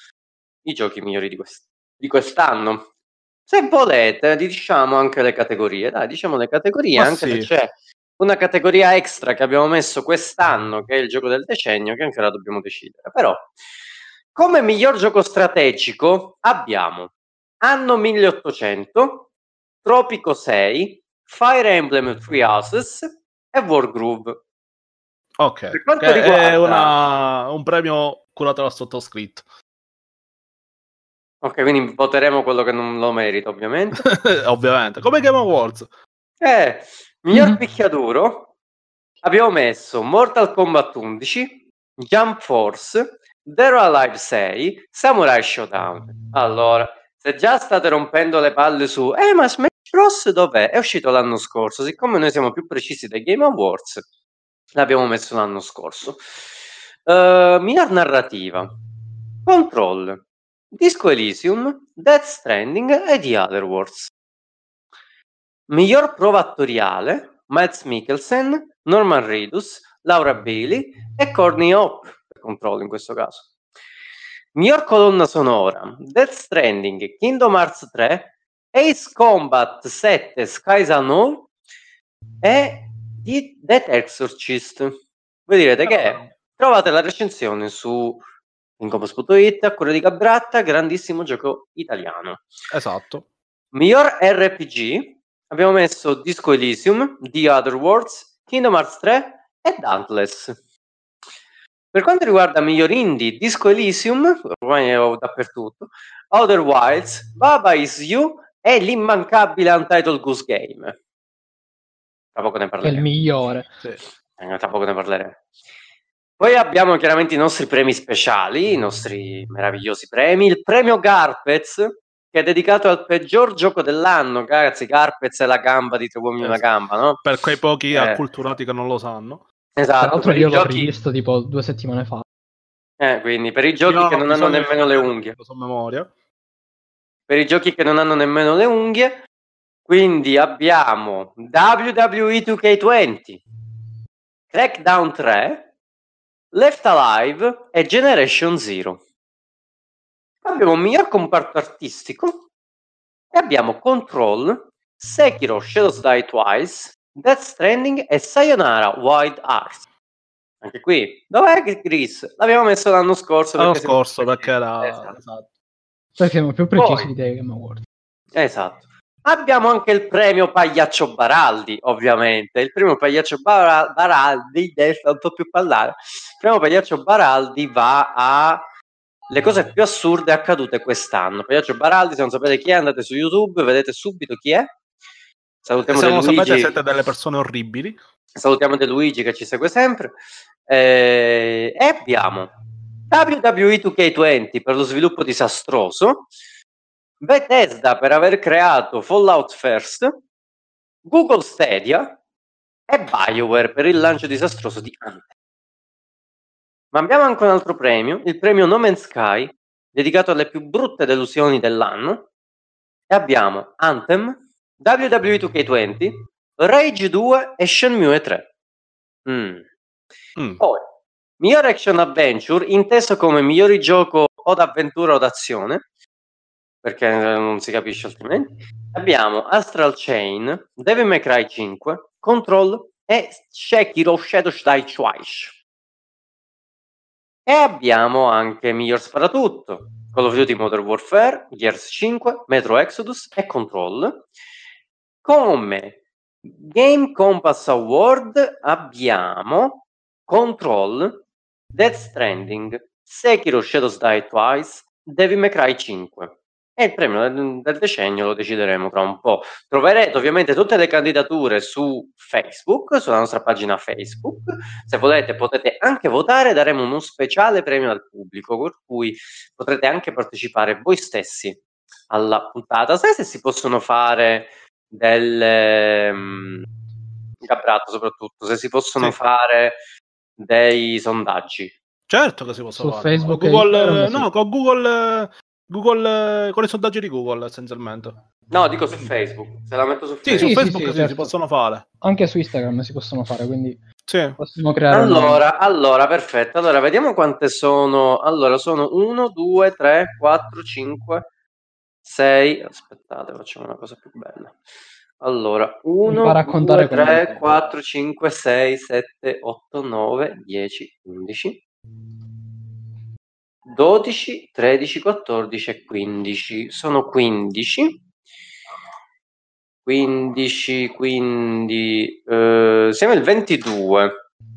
i giochi migliori di, quest- di quest'anno. Se volete, diciamo anche le categorie. Dai, diciamo le categorie, Ma anche sì. se c'è una categoria extra che abbiamo messo quest'anno, che è il gioco del decennio, che ancora dobbiamo decidere. Però, come miglior gioco strategico abbiamo Anno 1800, Tropico 6, Fire Emblem Three Houses e Wargroove. Ok, Per quanto che riguarda- è una- un premio curato dal sottoscritto. Ok, quindi voteremo quello che non lo merita, ovviamente. Ovviamente, come Game Awards. Eh, miglior Mhm. picchiaduro abbiamo messo Mortal Kombat 11, Jump Force, Dead or Alive 6, Samurai Showdown. Allora, se già state rompendo le palle su eh ma Smash Bros dov'è? È uscito l'anno scorso, siccome noi siamo più precisi dai Game Awards, l'abbiamo messo l'anno scorso. Eh, miglior narrativa, Control, Disco Elysium, Death Stranding e The Other Worlds. Miglior prova attoriale, Mads Mikkelsen, Norman Reedus, Laura Bailey e Courtney Hope, per controllo in questo caso. Miglior colonna sonora, Death Stranding, Kingdom Hearts 3, Ace Combat 7, Skies Unknown e The Death Exorcist. Voi direte che trovate la recensione su Incompos.it a cura di Gabratta, grandissimo gioco italiano. Esatto. Miglior RPG abbiamo messo Disco Elysium, The Other Worlds, Kingdom Hearts 3 e Dauntless. Per quanto riguarda miglior indie, Disco Elysium, ormai è dappertutto, Outer Wilds, Baba Is You e l'immancabile Untitled Goose Game. Tra poco ne Che è il parleremo. migliore. Sì. Eh, tra poco ne parleremo. Poi abbiamo chiaramente i nostri premi speciali, i nostri meravigliosi premi. Il premio Garpez, che è dedicato al peggior gioco dell'anno. Ragazzi, Garpez è la gamba di Tre uomini e una Esatto. gamba, no? Per quei pochi Eh. acculturati che non lo sanno. Tra Esatto, l'altro per i, io l'ho giochi, rivisto tipo due settimane fa. eh, quindi per i giochi Io che non hanno nemmeno le unghie. Lo so a memoria. Per i giochi che non hanno nemmeno le unghie. Quindi abbiamo WWE 2K20, Crackdown 3, Left Alive e Generation Zero. Abbiamo un miglior comparto artistico e abbiamo Control, Sekiro Shadows Die Twice, Death Stranding e Sayonara Wild Arts. Anche qui, dov'è Chris? L'abbiamo messo l'anno scorso. L'anno perché scorso perché era... Esatto. esatto. Perché siamo più precisi Poi- dei Game Awards. Esatto. Abbiamo anche il premio Pagliaccio Baraldi, ovviamente. Il premio Pagliaccio Bara- Baraldi, non so più parlare. Il premio Pagliaccio Baraldi va a le cose più assurde accadute quest'anno. Pagliaccio Baraldi, se non sapete chi è, andate su YouTube, vedete subito chi è. Salutiamo Se non lo sapete Luigi, siete delle persone orribili. salutiamo De Luigi che ci segue sempre. Eh, e abbiamo WWE 2K20 per lo sviluppo disastroso, Bethesda per aver creato Fallout First, Google Stadia e BioWare per il lancio disastroso di Anthem. Ma abbiamo anche un altro premio, il premio No Man's Sky, dedicato alle più brutte delusioni dell'anno. E abbiamo Anthem, WWE 2K20, Rage 2 e Shenmue 3. Mm. Mm. Poi, miglior action adventure, inteso come migliori gioco o d'avventura o d'azione, perché eh, non si capisce altrimenti. Abbiamo Astral Chain, Devil May Cry 5, Control e Sekiro Shadows Die Twice. E abbiamo anche miglior sparatutto, Call of Duty Modern Warfare, Gears 5, Metro Exodus e Control. Come Game Compass Award abbiamo Control, Death Stranding, Sekiro Shadows Die Twice, Devil May Cry 5. E il premio del, del decennio lo decideremo tra un po'. Troverete ovviamente tutte le candidature su Facebook, sulla nostra pagina Facebook. Se volete potete anche votare, daremo uno speciale premio al pubblico, per cui potrete anche partecipare voi stessi alla puntata. Sai se si possono fare delle... mm, Gabbrato soprattutto, se si possono Sì. fare dei sondaggi. Certo che si possono Su fare. Facebook e Google, Instagram, sì. no, con Google, eh, Google, eh, con i sondaggi di Google essenzialmente. No, dico su Facebook, se la metto su Sì, Facebook. su sì, Facebook sì, sì, certo. si possono fare. Anche su Instagram si possono fare, quindi Sì. possiamo creare Allora, allora, perfetto. Allora, vediamo quante sono. Allora, sono 1, 2, 3, 4, 5, 6. Aspettate, facciamo una cosa più bella. Allora, 1, Impara a contare 2, con 3, me. 4, 5, 6, 7, 8, 9, 10, 11, 12, 13, 14 e 15. Sono 15. 15, quindi eh, siamo il 22.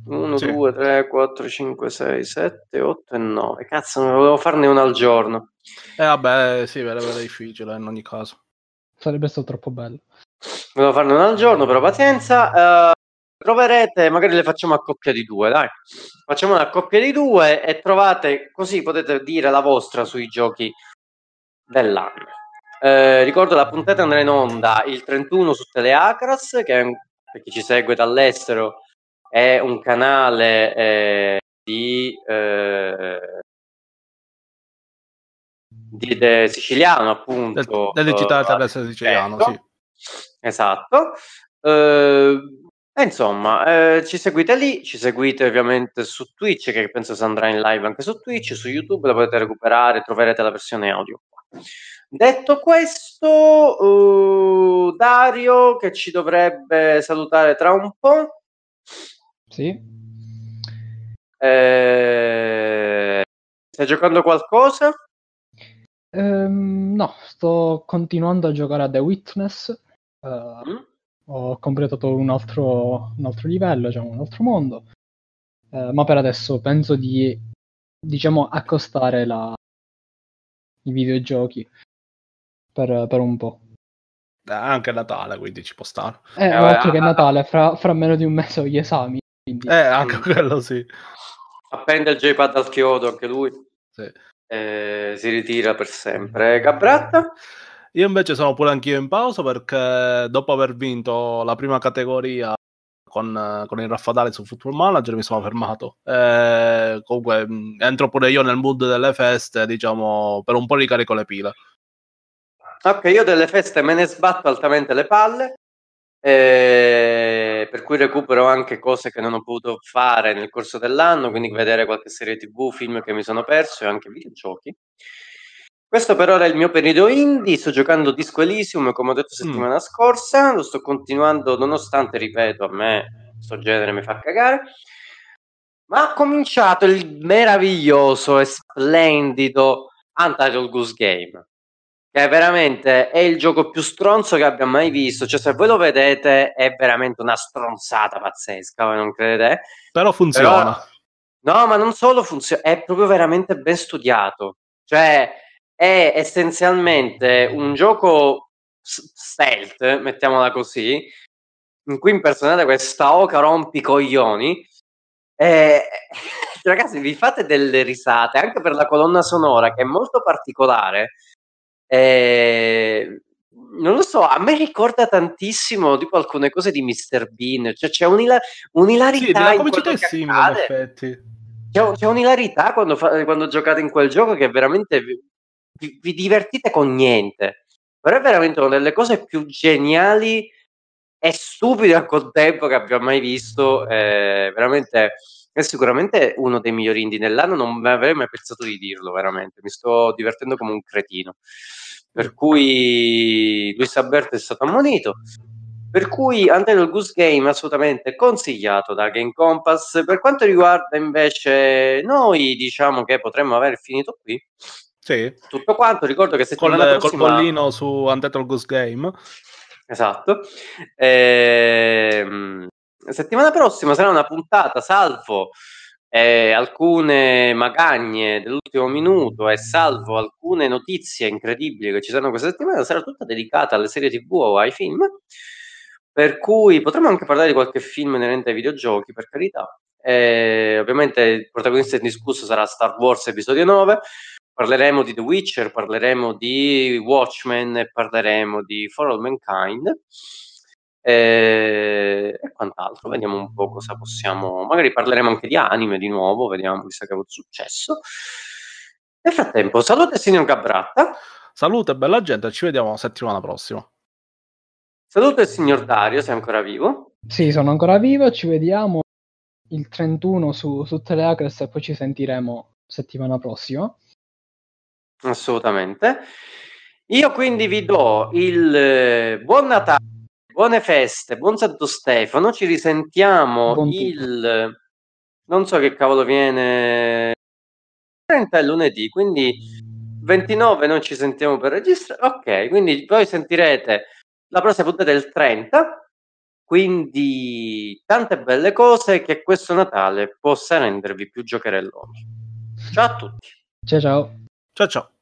1, Sì. 2, 3, 4, 5, 6, 7, 8 e 9. Cazzo, ne volevo farne uno al giorno. Eh vabbè, sì, veramente difficile in ogni caso. Sarebbe stato troppo bello. Volevo farne uno al giorno, però pazienza. Troverete, magari le facciamo a coppia di due, dai. Facciamo una coppia di due e trovate, così potete dire la vostra sui giochi dell'anno. Eh, ricordo la puntata andrà in onda il 31 su Teleacras, che un- per chi ci segue dall'estero è un canale eh, di, eh, di- de- siciliano, Del, appunto. del digitale eh, terrestre siciliano, ecco. sì. Esatto. Eh, e insomma, eh, ci seguite lì, ci seguite ovviamente su Twitch, che penso si andrà in live anche su Twitch, su YouTube la potete recuperare, troverete la versione audio. Detto questo, eh, Dario che ci dovrebbe salutare tra un po'. Sì. Eh, stai giocando qualcosa? Ehm, no, sto continuando a giocare a The Witness. Eh, Mm? Ho completato un altro, un altro livello, diciamo, un altro mondo. Eh, ma per adesso penso di, diciamo, accostare la- i videogiochi per, per un po'. Eh, anche Natale, quindi ci può stare. Eh, Eh, altro che Natale, fra, fra meno di un mese ho gli esami. Quindi... Eh, anche quello sì. Appende il joypad al chiodo anche lui. Sì. Eh, si ritira per sempre. Gabratta? Io invece sono pure anch'io in pausa perché dopo aver vinto la prima categoria con, con il raffadale su Football Manager mi sono fermato. Eh, comunque entro pure io nel mood delle feste, diciamo, per un po' ricarico le pile. Ok, io delle feste me ne sbatto altamente le palle, eh, per cui recupero anche cose che non ho potuto fare nel corso dell'anno, quindi vedere qualche serie tv, film che mi sono perso e anche videogiochi. Questo per ora è il mio periodo indie, sto giocando Disco Elysium, come ho detto settimana scorsa, lo sto continuando nonostante, ripeto, a me questo genere mi fa cagare. Ma ha cominciato il meraviglioso e splendido Untitled Goose Game, che è veramente è il gioco più stronzo che abbia mai visto. Cioè, se voi lo vedete, è veramente una stronzata pazzesca, voi non credete? Però funziona. Però- no, ma non solo funziona, è proprio veramente ben studiato. Cioè, è essenzialmente un gioco stealth, mettiamola così, in cui impersonate questa oca rompicoglioni. E, ragazzi, vi fate delle risate anche per la colonna sonora che è molto particolare. E, non lo so, a me ricorda tantissimo tipo alcune cose di Mr. Bean, cioè c'è un'ila- un'ilarità Sì, comicità è simile in effetti. C'è, c'è un'ilarità quando, fa- quando giocate in quel gioco che veramente vi, vi- divertite con niente. Però è veramente una delle cose più geniali e stupide al contempo che abbia mai visto. eh, veramente è sicuramente uno dei migliori indie dell'anno. Non avrei mai pensato di dirlo, veramente. Mi sto divertendo come un cretino. Per cui Luis Alberto è stato ammonito. Per cui Untitled Goose Game assolutamente consigliato da Game Compass. Per quanto riguarda invece noi, diciamo che potremmo aver finito qui. Sì, Tutto quanto, ricordo che col, settimana col prossima... bollino su Untitled Goose Game. Esatto. Ehm, settimana prossima sarà una puntata, salvo eh, alcune magagne dell'ultimo minuto e salvo alcune notizie incredibili che ci saranno questa settimana, sarà tutta dedicata alle serie TV o ai film. Per cui potremmo anche parlare di qualche film inerente ai videogiochi, per carità. Eh, ovviamente il protagonista indiscusso sarà Star Wars Episodio 9. Parleremo di The Witcher, parleremo di Watchmen e parleremo di For All Mankind eh, e quant'altro. Vediamo un po' cosa possiamo. Magari parleremo anche di anime di nuovo, vediamo chissà che ha avuto successo. Nel frattempo, salute signor Gabratta, Salute, bella gente, ci vediamo settimana prossima. salute il signor Dario, se è ancora vivo. Sì, sono ancora vivo, ci vediamo il 31 su, su Teleacres e poi ci sentiremo settimana prossima. Assolutamente. Io quindi vi do il eh, buon Natale, buone feste, buon Santo Stefano. Ci risentiamo Buon il non so che cavolo viene 30 è lunedì, quindi 29 non ci sentiamo per registrare. Ok, quindi poi sentirete la prossima puntata del 30. Quindi tante belle cose che questo Natale possa rendervi più giocherelloni. Ciao a tutti. Ciao ciao. Ciao ciao.